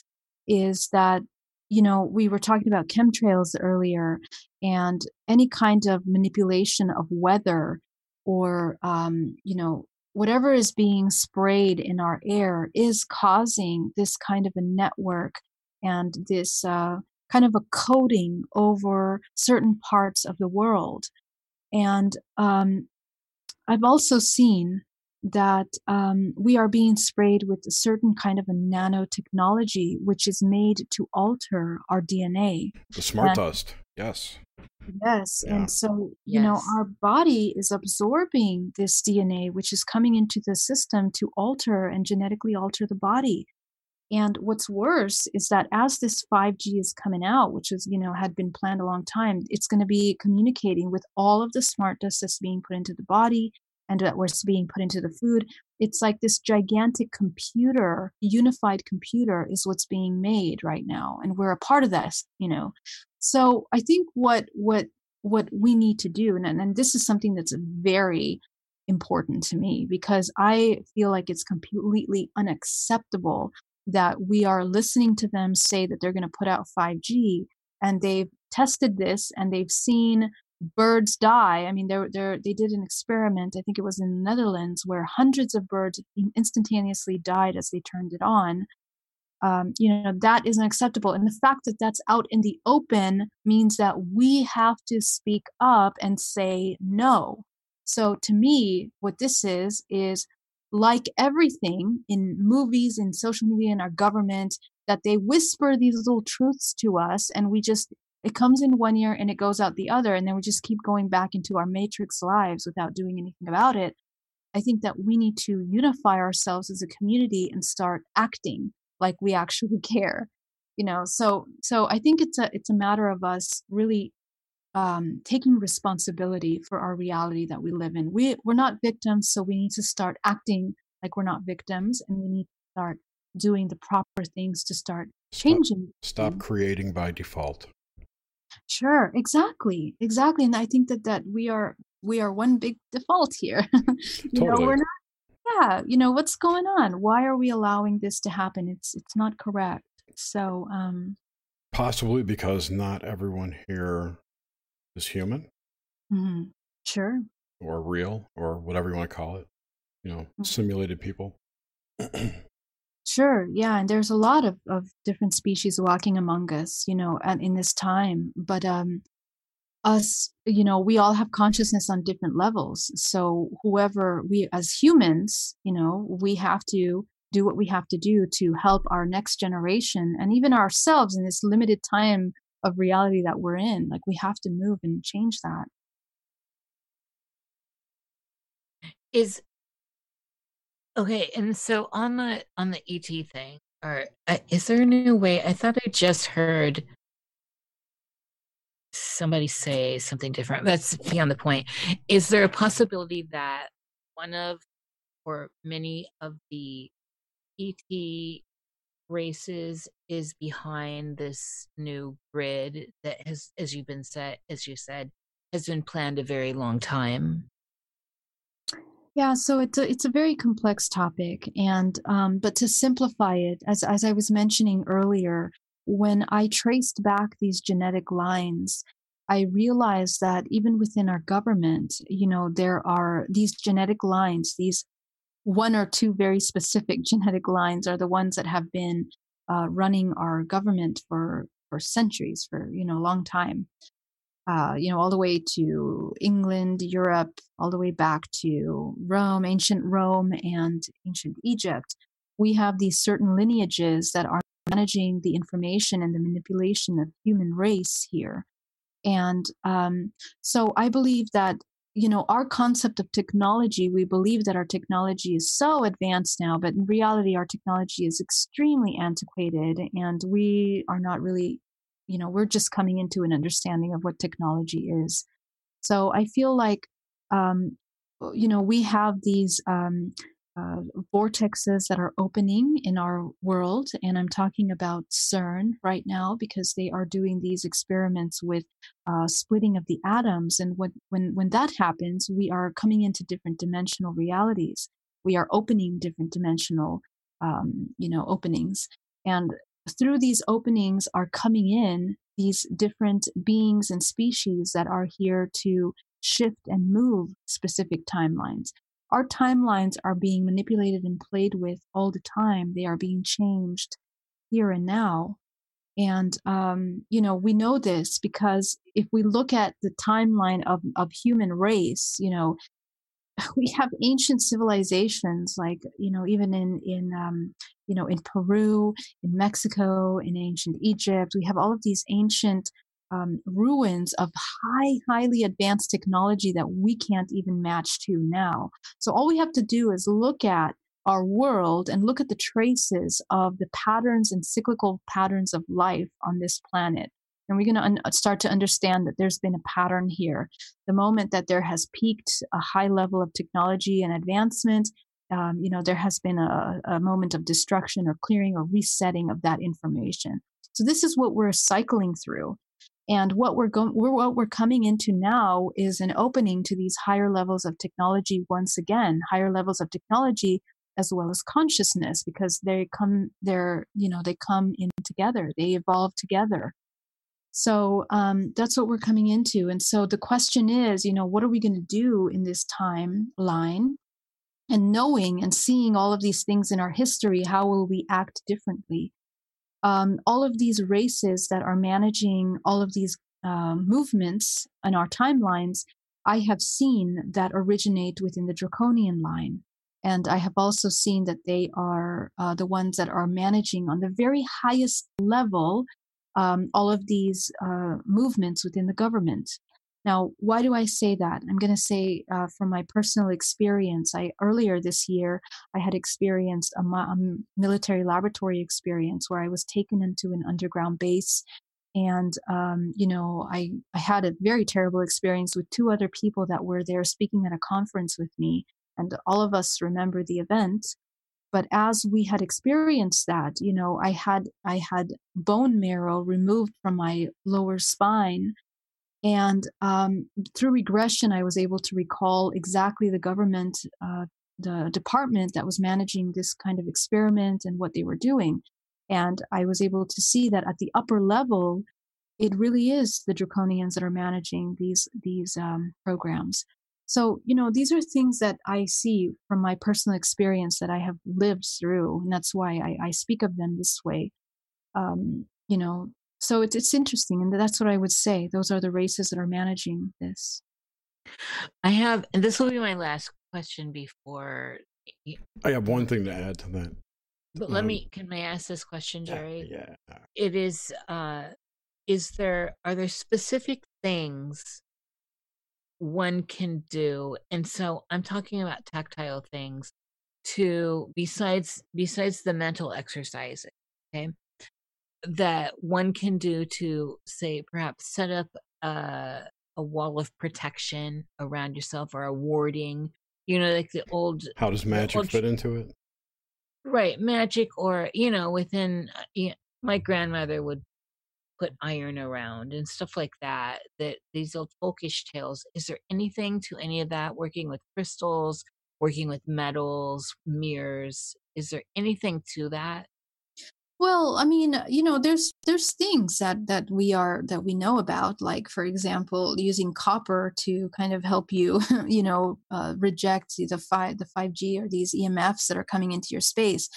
is that you know we were talking about chemtrails earlier and any kind of manipulation of weather or um, you know whatever is being sprayed in our air is causing this kind of a network and this uh, kind of a coating over certain parts of the world. And um, i've also seen that um, we are being sprayed with a certain kind of a nanotechnology which is made to alter our DNA. The smart and, dust, yes. Yes. Yeah. And so, you yes. know, our body is absorbing this DNA, which is coming into the system to alter and genetically alter the body. And what's worse is that as this 5G is coming out, which is, you know, had been planned a long time, it's going to be communicating with all of the smart dust that's being put into the body and that was being put into the food. It's like this gigantic computer, unified computer is what's being made right now. And we're a part of this, you know. So I think what what what we need to do, and, and this is something that's very important to me because I feel like it's completely unacceptable that we are listening to them say that they're going to put out 5G and they've tested this and they've seen birds die. I mean, they they they did an experiment. I think it was in the Netherlands where hundreds of birds instantaneously died as they turned it on. Um, you know that isn't acceptable, and the fact that that's out in the open means that we have to speak up and say no. So to me, what this is is like everything in movies, in social media, in our government, that they whisper these little truths to us, and we just it comes in one ear and it goes out the other and then we just keep going back into our matrix lives without doing anything about it. I think that we need to unify ourselves as a community and start acting like we actually care you know? So so i think it's a it's a matter of us really um, taking responsibility for our reality that we live in. We we're not victims so we need to start acting like we're not victims and we need to start doing the proper things to start changing stop, stop creating by default Sure, exactly, exactly, and I think that that we are we are one big default here. you Totally. know, we're not. Yeah, you know what's going on? Why are we allowing this to happen? It's it's not correct. So, um, Possibly because not everyone here is human Mm-hmm. sure. or real or whatever you want to call it. You know, Mm. simulated people. Sure, yeah, and there's a lot of, of different species walking among us, you know, in this time. But um, us, you know, we all have consciousness on different levels. So whoever we as humans, you know, we have to do what we have to do to help our next generation and even ourselves in this limited time of reality that we're in. Like we have to move and change that. Is okay, and so on the on the ET thing, or uh, is there a new way? I thought I just heard somebody say something different. That's beyond the point. Is there a possibility that one of or many of the ET races is behind this new grid that has, as you've been said, as you said, has been planned a very long time? Yeah, so it's a it's a very complex topic, and um, but to simplify it, as as I was mentioning earlier, when I traced back these genetic lines, I realized that even within our government, you know, there are these genetic lines, these one or two very specific genetic lines are the ones that have been uh, running our government for for centuries, for you know, a long time uh, you know, all the way to England, Europe, all the way back to Rome, ancient Rome, and ancient Egypt, we have these certain lineages that are managing the information and the manipulation of human race here. And um, so I believe that, you know, our concept of technology, we believe that our technology is so advanced now, but in reality, our technology is extremely antiquated and we are not really you know we're just coming into an understanding of what technology is. So i feel like um, you know we have these um, uh, vortexes that are opening in our world and i'm talking about cern right now because they are doing these experiments with uh, splitting of the atoms and when, when when that happens we are coming into different dimensional realities. We are opening different dimensional um, you know openings. And through these openings are coming in these different beings and species that are here to shift and move specific timelines. Our timelines are being manipulated and played with all the time. They are being changed here and now. And, um, you know, we know this because if we look at the timeline of, of human race, you know, we have ancient civilizations like you know even in in um, you know in peru in mexico in ancient egypt we have all of these ancient um, ruins of high highly advanced technology that we can't even match to now. So all we have to do is look at our world and look at the traces of the patterns and cyclical patterns of life on this planet and we're going to un- uh, start to understand that there's been a pattern here. The moment that there has peaked a high level of technology and advancement, um, you know, there has been a, a moment of destruction or clearing or resetting of that information. So this is what we're cycling through. And what we're going, what we're coming into now is an opening to these higher levels of technology once again, higher levels of technology as well as consciousness, because they come, they're, you know, they come in together, they evolve together. So um, that's what we're coming into. And so the question is, you know, what are we going to do in this timeline? And knowing and seeing all of these things in our history, how will we act differently? Um, all of these races that are managing all of these uh, movements in our timelines, I have seen that originate within the draconian line. And I have also seen that they are uh, the ones that are managing on the very highest level um, all of these uh, movements within the government. Now, why do I say that? I'm going to say uh, from my personal experience. I earlier this year I had experienced a, a military laboratory experience where I was taken into an underground base, and um, you know I I had a very terrible experience with two other people that were there speaking at a conference with me, and all of us remember the event. But as we had experienced that you know i had i had bone marrow removed from my lower spine and um, through regression i was able to recall exactly the government uh, the department that was managing this kind of experiment and what they were doing. And i was able to see that at the upper level it really is the draconians that are managing these these um, programs so, you know, these are things that I see from my personal experience that I have lived through, and that's why I, I speak of them this way. Um, you know, so it's it's interesting, and that's what I would say. Those are the races that are managing this. I have, and this will be my last question before. I have one thing to add to that. But let um, me, can I ask this question, Jerry? Yeah. yeah. It is, uh, is there, are there specific things one can do and so i'm talking about tactile things to besides besides the mental exercise okay that one can do to say perhaps set up a, a wall of protection around yourself or a warding you know like the old how does magic old, fit into it? Right magic or you know within uh, you know, my grandmother would put iron around and stuff like that that these old folkish tales is there anything to any of that? Working with crystals working with metals mirrors is there anything to that? Well i mean you know there's there's things that that we are that we know about like for example using copper to kind of help you you know uh, reject the 5 the 5g or these emfs that are coming into your space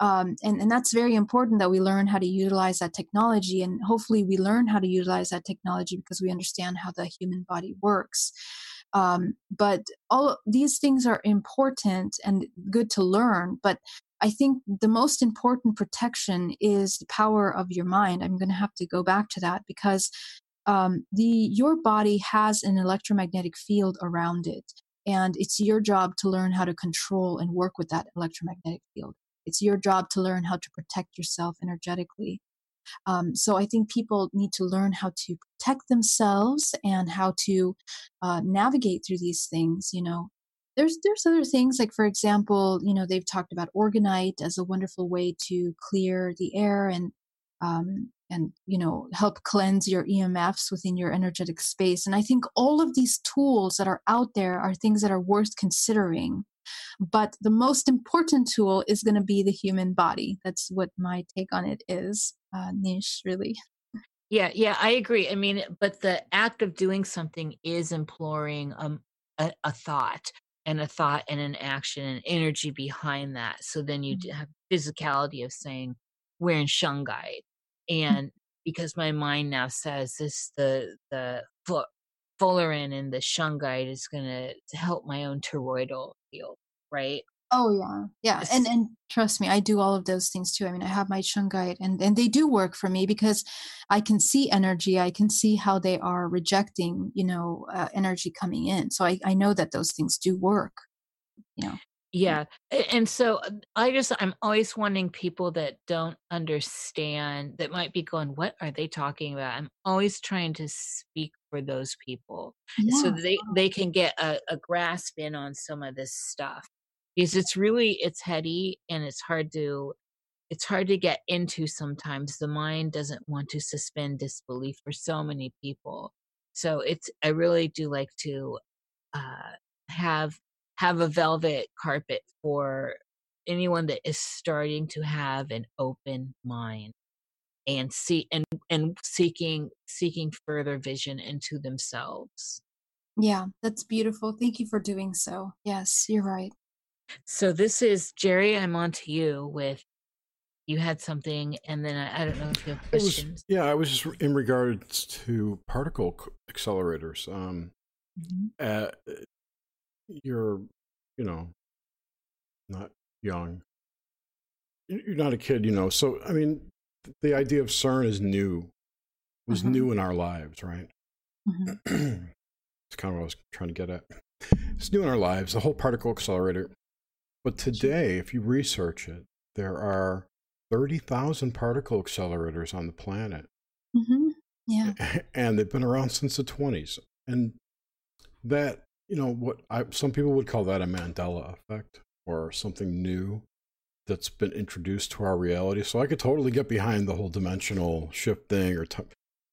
um, and, and that's very important that we learn how to utilize that technology and hopefully we learn how to utilize that technology because we understand how the human body works. Um, but all these things are important and good to learn but i think the most important protection is the power of your mind. I'm going to have to go back to that because um, the your body has an electromagnetic field around it and it's your job to learn how to control and work with that electromagnetic field it's your job to learn how to protect yourself energetically. Um, so I think people need to learn how to protect themselves and how to uh, navigate through these things. You know, there's there's other things like, for example, you know, they've talked about orgonite as a wonderful way to clear the air and um, and you know help cleanse your EMFs within your energetic space. And I think all of these tools that are out there are things that are worth considering but the most important tool is going to be the human body. That's what my take on it is, uh, Nish, really. Yeah, yeah, I agree. I mean, but the act of doing something is imploring um, a, a thought and a thought and an action and energy behind that. So then you mm-hmm. have physicality of saying, we're in Shungite. Mm-hmm. And because my mind now says this, the, the Fullerene and the Shungite is going to help my own toroidal field, right? Oh yeah, yeah, and and trust me, I do all of those things too. I mean, I have my shungite, and and they do work for me because I can see energy. I can see how they are rejecting, you know, uh, energy coming in. So I I know that those things do work. You know. Yeah. And so uh, I just, I'm always wanting people that don't understand, that might be going, what are they talking about? I'm always trying to speak for those people yeah. so they, they can get a, a grasp in on some of this stuff because it's really, it's heady and it's hard to, it's hard to get into sometimes. The mind doesn't want to suspend disbelief for so many people. So it's, I really do like to uh, have have a velvet carpet for anyone that is starting to have an open mind and see and and seeking seeking further vision into themselves. Yeah that's beautiful. Thank you for doing so. Yes you're right. So this is jerry i'm on to you with you had something and then i, I don't know if you have questions was, yeah i was just in regards to particle accelerators um mm-hmm. uh, you're, you know, not young. You're not a kid, you know. So, I mean, the idea of CERN is new, was mm-hmm. new in our lives, right? Mm-hmm. it's kind of what I was trying to get at. It's new in our lives, the whole particle accelerator. But today, if you research it, there are 30,000 particle accelerators on the planet. Mm-hmm. Yeah. And they've been around since the 20s. And that you know what I, some people would call that a Mandela effect or something new. that's been introduced to our reality. So I could totally get behind the whole dimensional shift thing or t-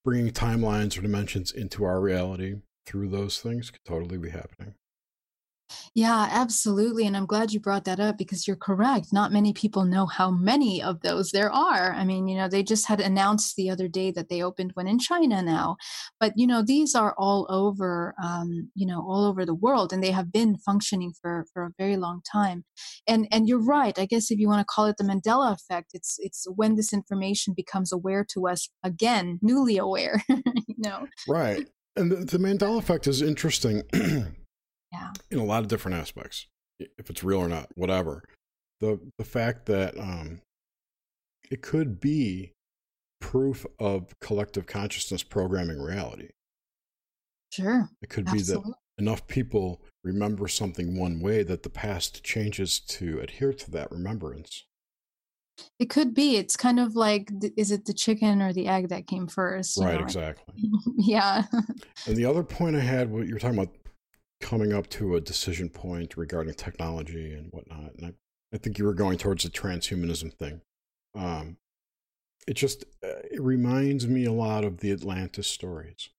bringing timelines or dimensions into our reality through those things could totally be happening. Yeah, absolutely. And I'm glad you brought that up because you're correct. Not many people know how many of those there are. I mean, you know, they just had announced the other day that they opened one in China now. But, you know, these are all over, um, you know, all over the world and they have been functioning for, for a very long time. And, and you're right. I guess if you want to call it the Mandela effect, it's, it's when this information becomes aware to us again, newly aware, you know? Right. And the, the Mandela effect is interesting. Yeah. In a lot of different aspects, if it's real or not, whatever. The the fact that um, it could be proof of collective consciousness programming reality. Sure. It could Absolutely. be that enough people remember something one way that the past changes to adhere to that remembrance. It could be. It's kind of like, is it the chicken or the egg that came first? Right, know? exactly. yeah. and the other point I had, what you're talking about coming up to a decision point regarding technology and whatnot. And I, I think you were going towards the transhumanism thing. Um, it just uh, it reminds me a lot of the Atlantis stories,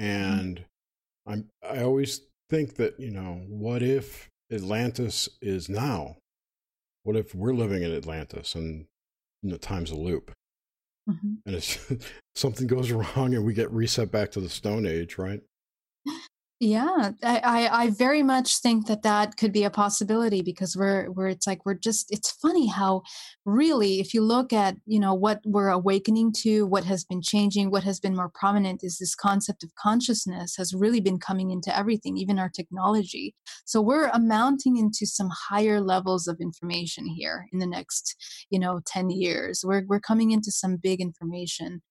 mm-hmm. and mm-hmm. I'm I always think that you know what if Atlantis is now? What if we're living in Atlantis and you know time's a loop? Mm-hmm. And it's something goes wrong and we get reset back to the Stone Age, right? Yeah, I, I, I very much think that that could be a possibility because we're we're it's like we're just it's funny how really if you look at you know what we're awakening to what has been changing what has been more prominent is this concept of consciousness has really been coming into everything even our technology. So we're amounting into some higher levels of information here in the next you know 10 years. We're we're coming into some big information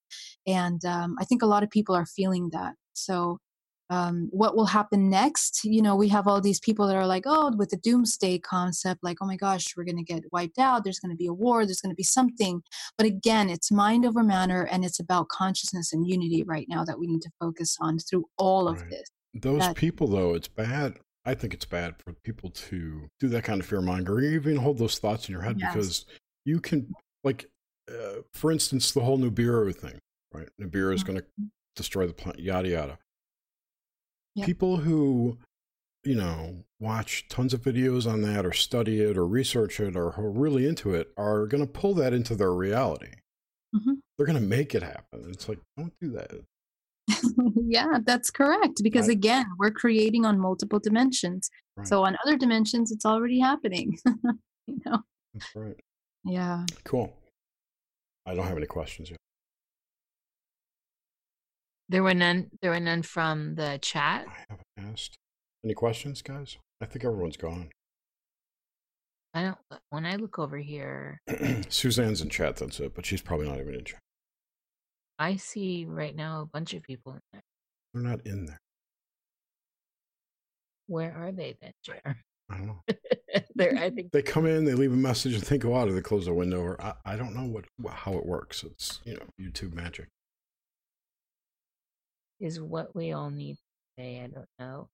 and um, I think a lot of people are feeling that. So um, what will happen next? You know we have all these people that are like oh with the doomsday concept like oh my gosh we're going to get wiped out there's going to be a war there's going to be something. But again it's mind over matter and it's about consciousness and unity right now that we need to focus on through all of this those that, people though it's bad i think it's bad for people to do that kind of fear mongering even hold those thoughts in your head yes. because you can like uh, for instance the whole Nibiru thing right? Nibiru is mm-hmm. going to destroy the planet yada yada people who you know watch tons of videos on that or study it or research it or are really into it are going to pull that into their reality. Mm-hmm. they're going to make it happen. It's like don't do that. Yeah that's correct because I, again we're creating on multiple dimensions right. so on other dimensions it's already happening you know? That's right. Yeah. Cool. I don't have any questions yet there were none. There were none from the chat. I haven't asked. Any questions, guys? I think everyone's gone. I don't. When I look over here, Suzanne's in chat. That's it. But she's probably not even in chat. I see right now a bunch of people in there. They're not in there. Where are they then, Jer? I don't know. There, I think they come in, they leave a message, and think, "Oh, they close the window." Or I, I don't know what how it works. It's you know YouTube magic is what we all need today. I don't know.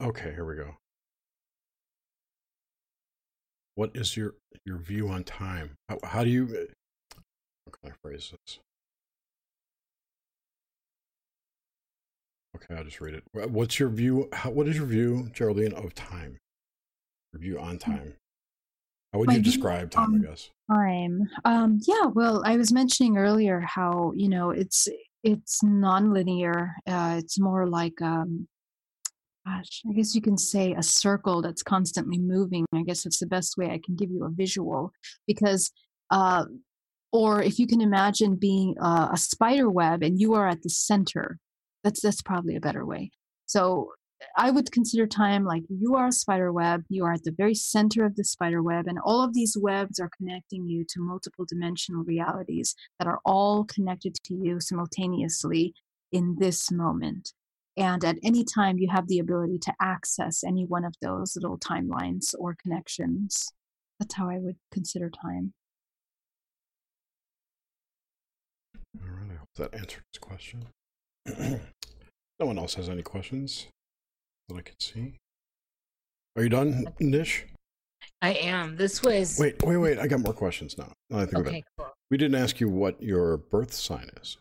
Okay, here we go. What is your your view on time? How, how do you uh, how can I phrase this? Okay, I'll just read it. What's your view? How, what is your view, Geraldine, of time? Your view on hmm. time. How would My you describe time? I guess time. Um, yeah. Well, I was mentioning earlier how you know it's it's nonlinear. Uh, it's more like, um, gosh, I guess you can say a circle that's constantly moving. I guess that's the best way I can give you a visual because, uh, or if you can imagine being uh, a spider web and you are at the center, that's that's probably a better way. So I would consider time like you are a spider web, you are at the very center of the spider web, and all of these webs are connecting you to multiple dimensional realities that are all connected to you simultaneously in this moment. And at any time, you have the ability to access any one of those little timelines or connections. That's how I would consider time. All right, I hope that answered this question. no one else has any questions? That I could see. Are you done, Nish? I am. This was. Wait, wait, wait. I got more questions now. now I think okay, cool. We didn't ask you what your birth sign is.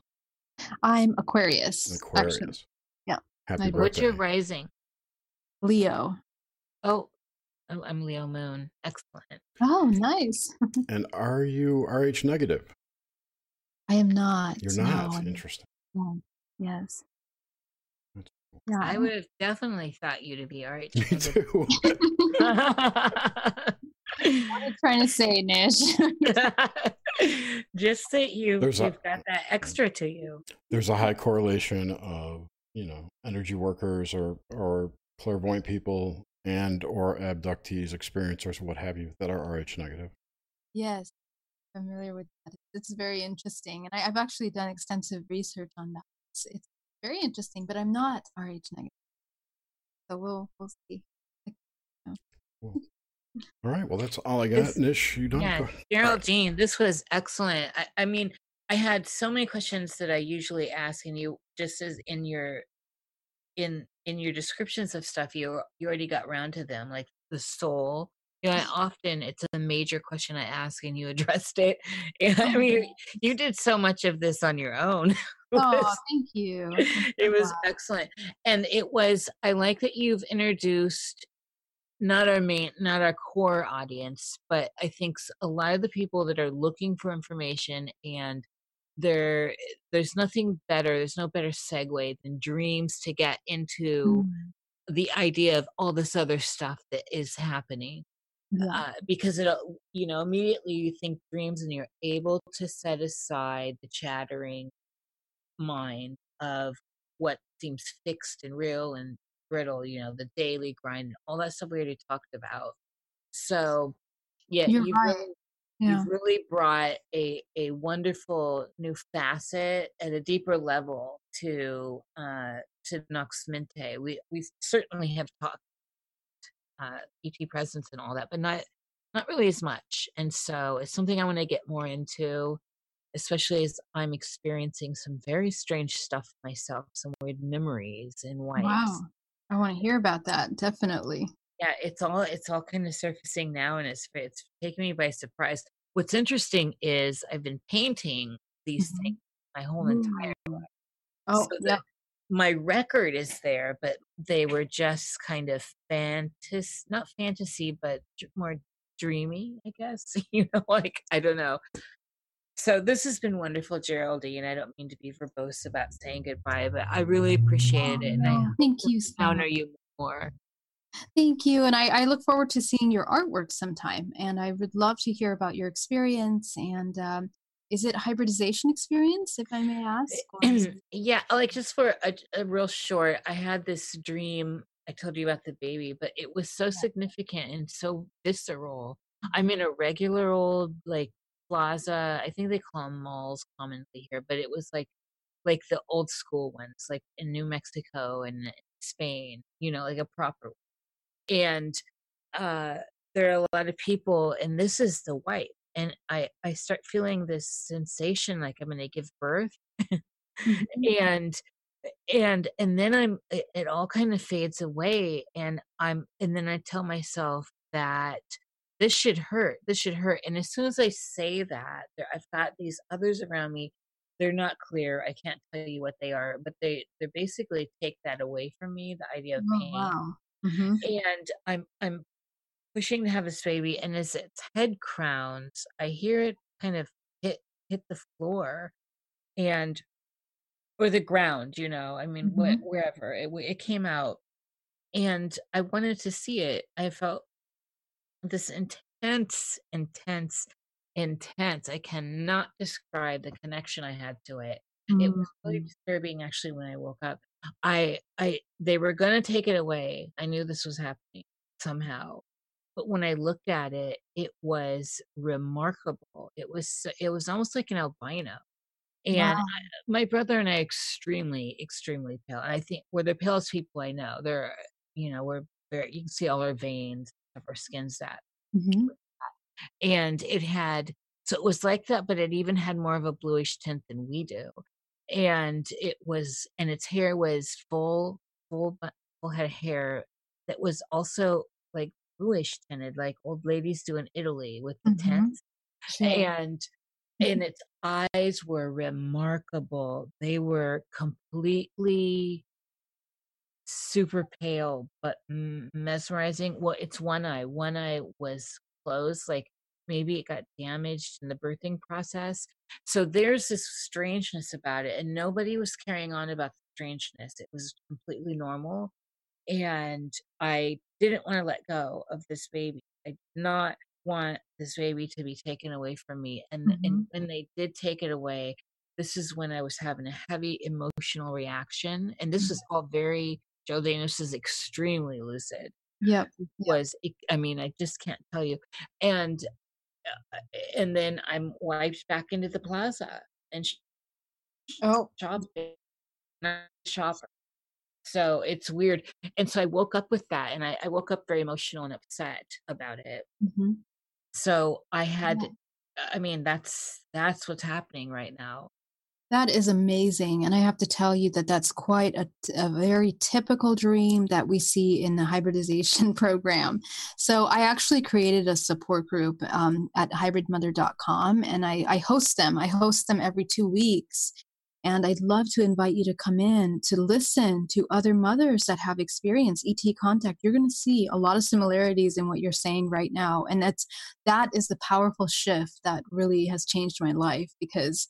I'm Aquarius. Aquarius. Actually. Yeah. Happy birthday. What's your rising? Leo. Oh, oh, I'm Leo Moon. Excellent. Oh, nice. and are you RH negative? I am not. You're not. No. Interesting. No. Yes. Yeah, I would have definitely thought you to be RH. Me too. what are you trying to say, Nish? Just that you, you've a, got that extra to you. There's a high correlation of, you know, energy workers or or clairvoyant people and or abductees, experiencers, what have you, that are RH negative. Yes, familiar with that. It's very interesting, and I, have actually done extensive research on that. It's, it's very interesting, but I'm not Rh negative, so we'll we'll see. Cool. All right. Well, that's all I got. This, Nish, you done? Yeah, Geraldine, this was excellent. I, I mean, I had so many questions that I usually ask, and you just as in your in in your descriptions of stuff, you you already got around to them, like the soul. You know, I often it's a major question I ask, and you addressed it. And, I oh, mean, you did so much of this on your own. Oh, thank you. It was excellent, and it was. I like that you've introduced not our main not our core audience but i think a lot of the people that are looking for information and there there's nothing better there's no better segue than dreams to get into mm. the idea of all this other stuff that is happening yeah. uh, because it you know immediately you think dreams and you're able to set aside the chattering mind of what seems fixed and real and brittle you know the daily grind all that stuff we already talked about so yeah you're you right. really yeah. you've really brought a a wonderful new facet at a deeper level to uh to Nox Mente. We we certainly have talked uh ET presence and all that, but not not really as much. And so it's something I want to get more into, especially as I'm experiencing some very strange stuff myself, some weird memories and wipes. Wow. I want to hear about that. Definitely yeah it's all it's all kind of surfacing now and it's it's taking me by surprise what's interesting is i've been painting these mm-hmm. things my whole entire life oh so yeah my record is there but they were just kind of fantasy not fantasy but more dreamy i guess you know like i don't know so this has been wonderful geraldine i don't mean to be verbose about saying goodbye but i really appreciate it and i thank you honor you more Thank you. And I, I, look forward to seeing your artwork sometime. And I would love to hear about your experience. And um, is it hybridization experience, if I may ask? yeah, like just for a, a, real short, I had this dream. I told you about the baby, but it was so yeah. significant and so visceral. I'm in a regular old like plaza. I think they call them malls commonly here, but it was like like the old school ones, like in New Mexico and Spain, you know, like a proper and uh, there are a lot of people and this is the white and i i start feeling this sensation like i'm going to give birth mm-hmm. and and and then i'm it, it all kind of fades away and i'm and then i tell myself that this should hurt this should hurt and as soon as i say that there, i've got these others around me they're not clear i can't tell you what they are but they they basically take that away from me the idea of oh, pain wow. Mm-hmm. And I'm I'm pushing to have this baby, and as its head crowns, I hear it kind of hit hit the floor, and or the ground. You know, I mean, mm-hmm. wh- wherever it it came out, and I wanted to see it. I felt this intense, intense, intense. I cannot describe the connection I had to it. Mm-hmm. It was really mm-hmm. disturbing actually when I woke up. I I they were going to take it away. I knew this was happening somehow. But when I looked at it, it was remarkable. It was it was almost like an albino. And wow. I, my brother and I extremely extremely pale. And I think we're the palest people I know. They're you know, we're very you can see all our veins of our skin's that. Mm-hmm. And it had so it was like that, but it even had more of a bluish tint than we do and it was and its hair was full full full head of hair that was also like bluish tinted, like old ladies do in Italy with the Mm-hmm. tints. Sure. And and its eyes were remarkable. They were completely super pale but mesmerizing. Well, it's one eye. One eye was closed, like maybe it got damaged in the birthing process. So there's this strangeness about it, and nobody was carrying on about the strangeness. It was completely normal. And I didn't want to let go of this baby. I did not want this baby to be taken away from me. And Mhm. and when they did take it away, this is when I was having a heavy emotional reaction. And this was all very Geraldine, this is extremely lucid. Yep. Was I mean, I just can't tell you. And uh, and then I'm wiped back into the plaza and sh- Oh. a shopper. So it's weird. And so I woke up with that, and I, I woke up very emotional and upset about it. hmm So I had, Yeah. I mean, that's that's what's happening right now. That is amazing. And I have to tell you that that's quite a, a very typical dream that we see in the hybridization program. So I actually created a support group um, at hybridmother.com and I, I host them. I host them every two weeks. And I'd love to invite you to come in to listen to other mothers that have experienced ET contact. You're going to see a lot of similarities in what you're saying right now. And that's that is the powerful shift that really has changed my life because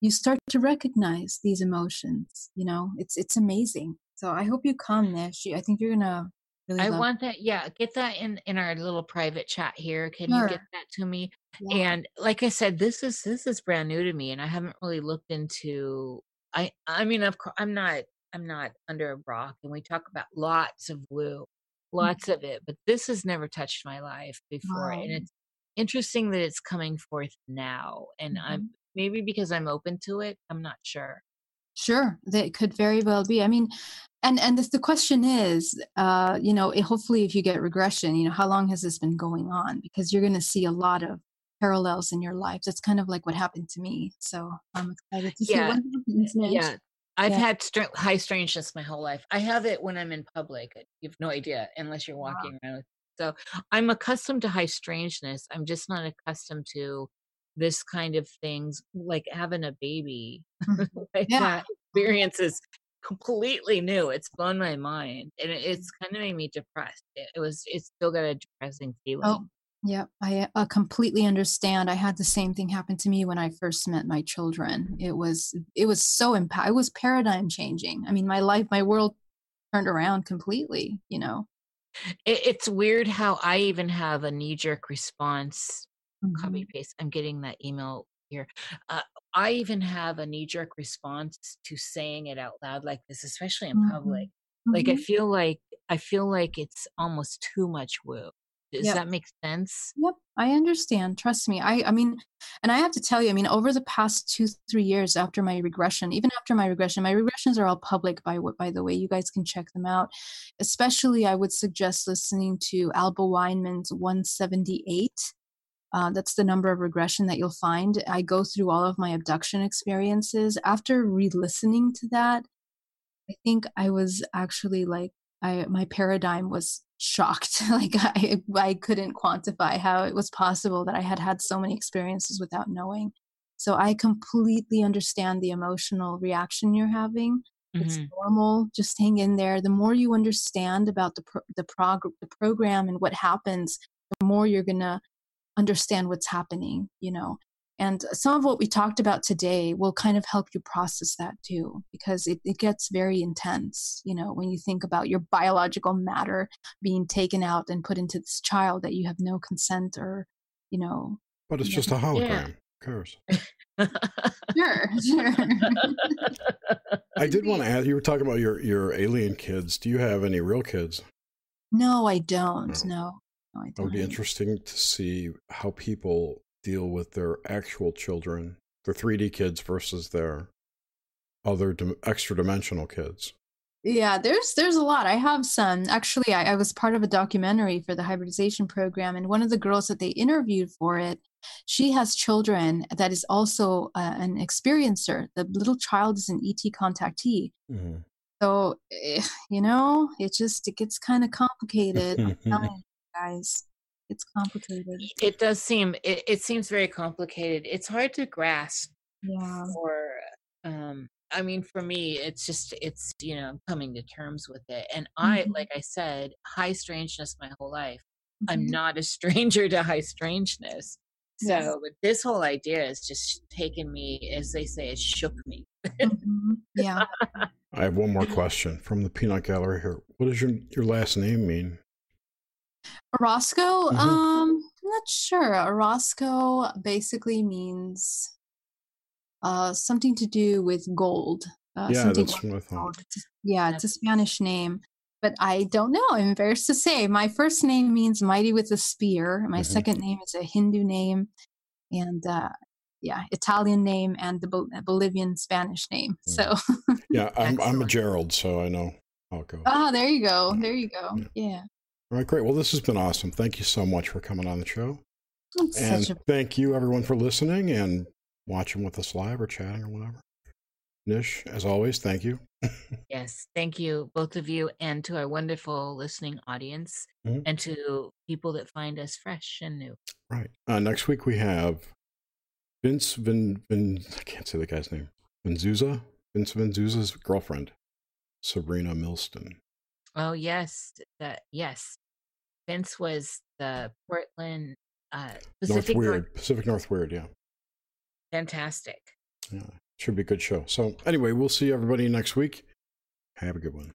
you start to recognize these emotions you know it's it's amazing so i hope you come nish i think you're gonna really I want that. Yeah, get that in in our little private chat here. Can you get that to me? Yeah. And like I said, this is this is brand new to me, and I haven't really looked into. I I mean, of course, I'm not I'm not under a rock, and we talk about lots of woo, lots of it, but this has never touched my life before, and it's interesting that it's coming forth now, and Mhm. I'm maybe because I'm open to it. I'm not sure. sure that could very well be i mean and and the, the question is uh you know it, hopefully if you get regression you know how long has this been going on because you're going to see a lot of parallels in your lives that's kind of like what happened to me so i'm excited to see Yeah, what happens Nish. Yeah, I've Yeah. had str- high strangeness my whole life. I have it when I'm in public. You have no idea unless you're Wow. walking around. With, so I'm accustomed to high strangeness. I'm just not accustomed to this kind of things, like having a baby. Mhm. like Yeah. that experience is completely new. It's blown my mind, and it, it's kind of made me depressed. It, it was. It's still got a depressing feeling. Oh, yeah, I uh, completely understand. I had the same thing happen to me when I first met my children. It was it was so impact. It was paradigm changing. I mean, my life, my world turned around completely. You know. It, it's weird how I even have a knee jerk response copy paste. I'm getting that email here. Uh, I even have a knee jerk response to saying it out loud like this, especially in public. Like I Mhm. feel like I feel like it's almost too much woo. Does Yep. that make sense? Yep, I understand. Trust me. I I mean, and I have to tell you, I mean, over the past two, three years after my regression, even after my regression, my regressions are all public by what by the way. You guys can check them out. Especially I would suggest listening to Alba Weinman's 178. Uh, that's the number of regression that you'll find. I go through all of my abduction experiences. After re-listening to that, I think I was actually like I my paradigm was shocked. like I I couldn't quantify how it was possible that I had had so many experiences without knowing. So I completely understand the emotional reaction you're having. It's Mhm. normal. Just hang in there. The more you understand about the pro- the prog- the program and what happens, the more you're gonna understand what's happening. You know. And some of what we talked about today will kind of help you process that too, because it, it gets very intense, you know, when you think about your biological matter being taken out and put into this child that you have no consent or, you know. But it's Yeah. just a Yeah. hologram. Who cares? Sure, sure. I did want to ask. You were talking about your your alien kids. Do you have any real kids? no, I don't. Mm. No. No, no, I It would be interesting to see how people deal with their actual children, their 3D kids versus their other dim- extra dimensional kids. Yeah, there's there's a lot. I have some. Actually, I, I was part of a documentary for the hybridization program, and one of the girls that they interviewed for it, she has children that is also uh, an experiencer. The little child is an ET contactee. Mhm. So, eh, you know, it just it gets kind of complicated. I'm telling you guys. It's complicated. It does seem it, it seems very complicated. It's hard to grasp Yeah. for um I mean for me it's just it's you know coming to terms with it. And I Mhm. like I said, high strangeness my whole life. I'm Mhm. not a stranger to high strangeness. So but this whole idea has just taken me, as they say, it shook me. Mhm. Yeah. I have one more question from the Peanut Gallery here. What does your your last name mean? Orozco? Mhm. Um, I'm not sure. Orozco basically means uh something to do with gold. Uh, yeah, something that's like what I thought. gold. It's- Yeah, it's a Spanish name, but I don't know. I'm embarrassed to say. My first name means mighty with a spear. My Mhm. second name is a Hindu name, and uh, yeah, Italian name and the Bol- Bolivian Spanish name. Mm. So Yeah, I'm I'm a Gerald, so I know how it goes. ah, there you go. There you go. Yeah, All right, great. Well, this has been awesome. Thank you so much for coming on the show. it's And such a thank you, everyone, for listening and watching with us live or chatting or whatever. Nish, as always, thank you. Yes, thank you, both of you, and to our wonderful listening audience, Mhm. and to people that find us fresh and new. Right. Uh, next week we have Vince Vin, Vin I can't say the guy's name. Vinzuza? Vince Vinzuza's girlfriend, Sabrina Milston. Oh yes, that yes. Vince was the Portland uh, Pacific North- Weird. Pacific North Weird, yeah. Fantastic. Yeah. Should be a good show. So anyway, we'll see everybody next week. Have a good one.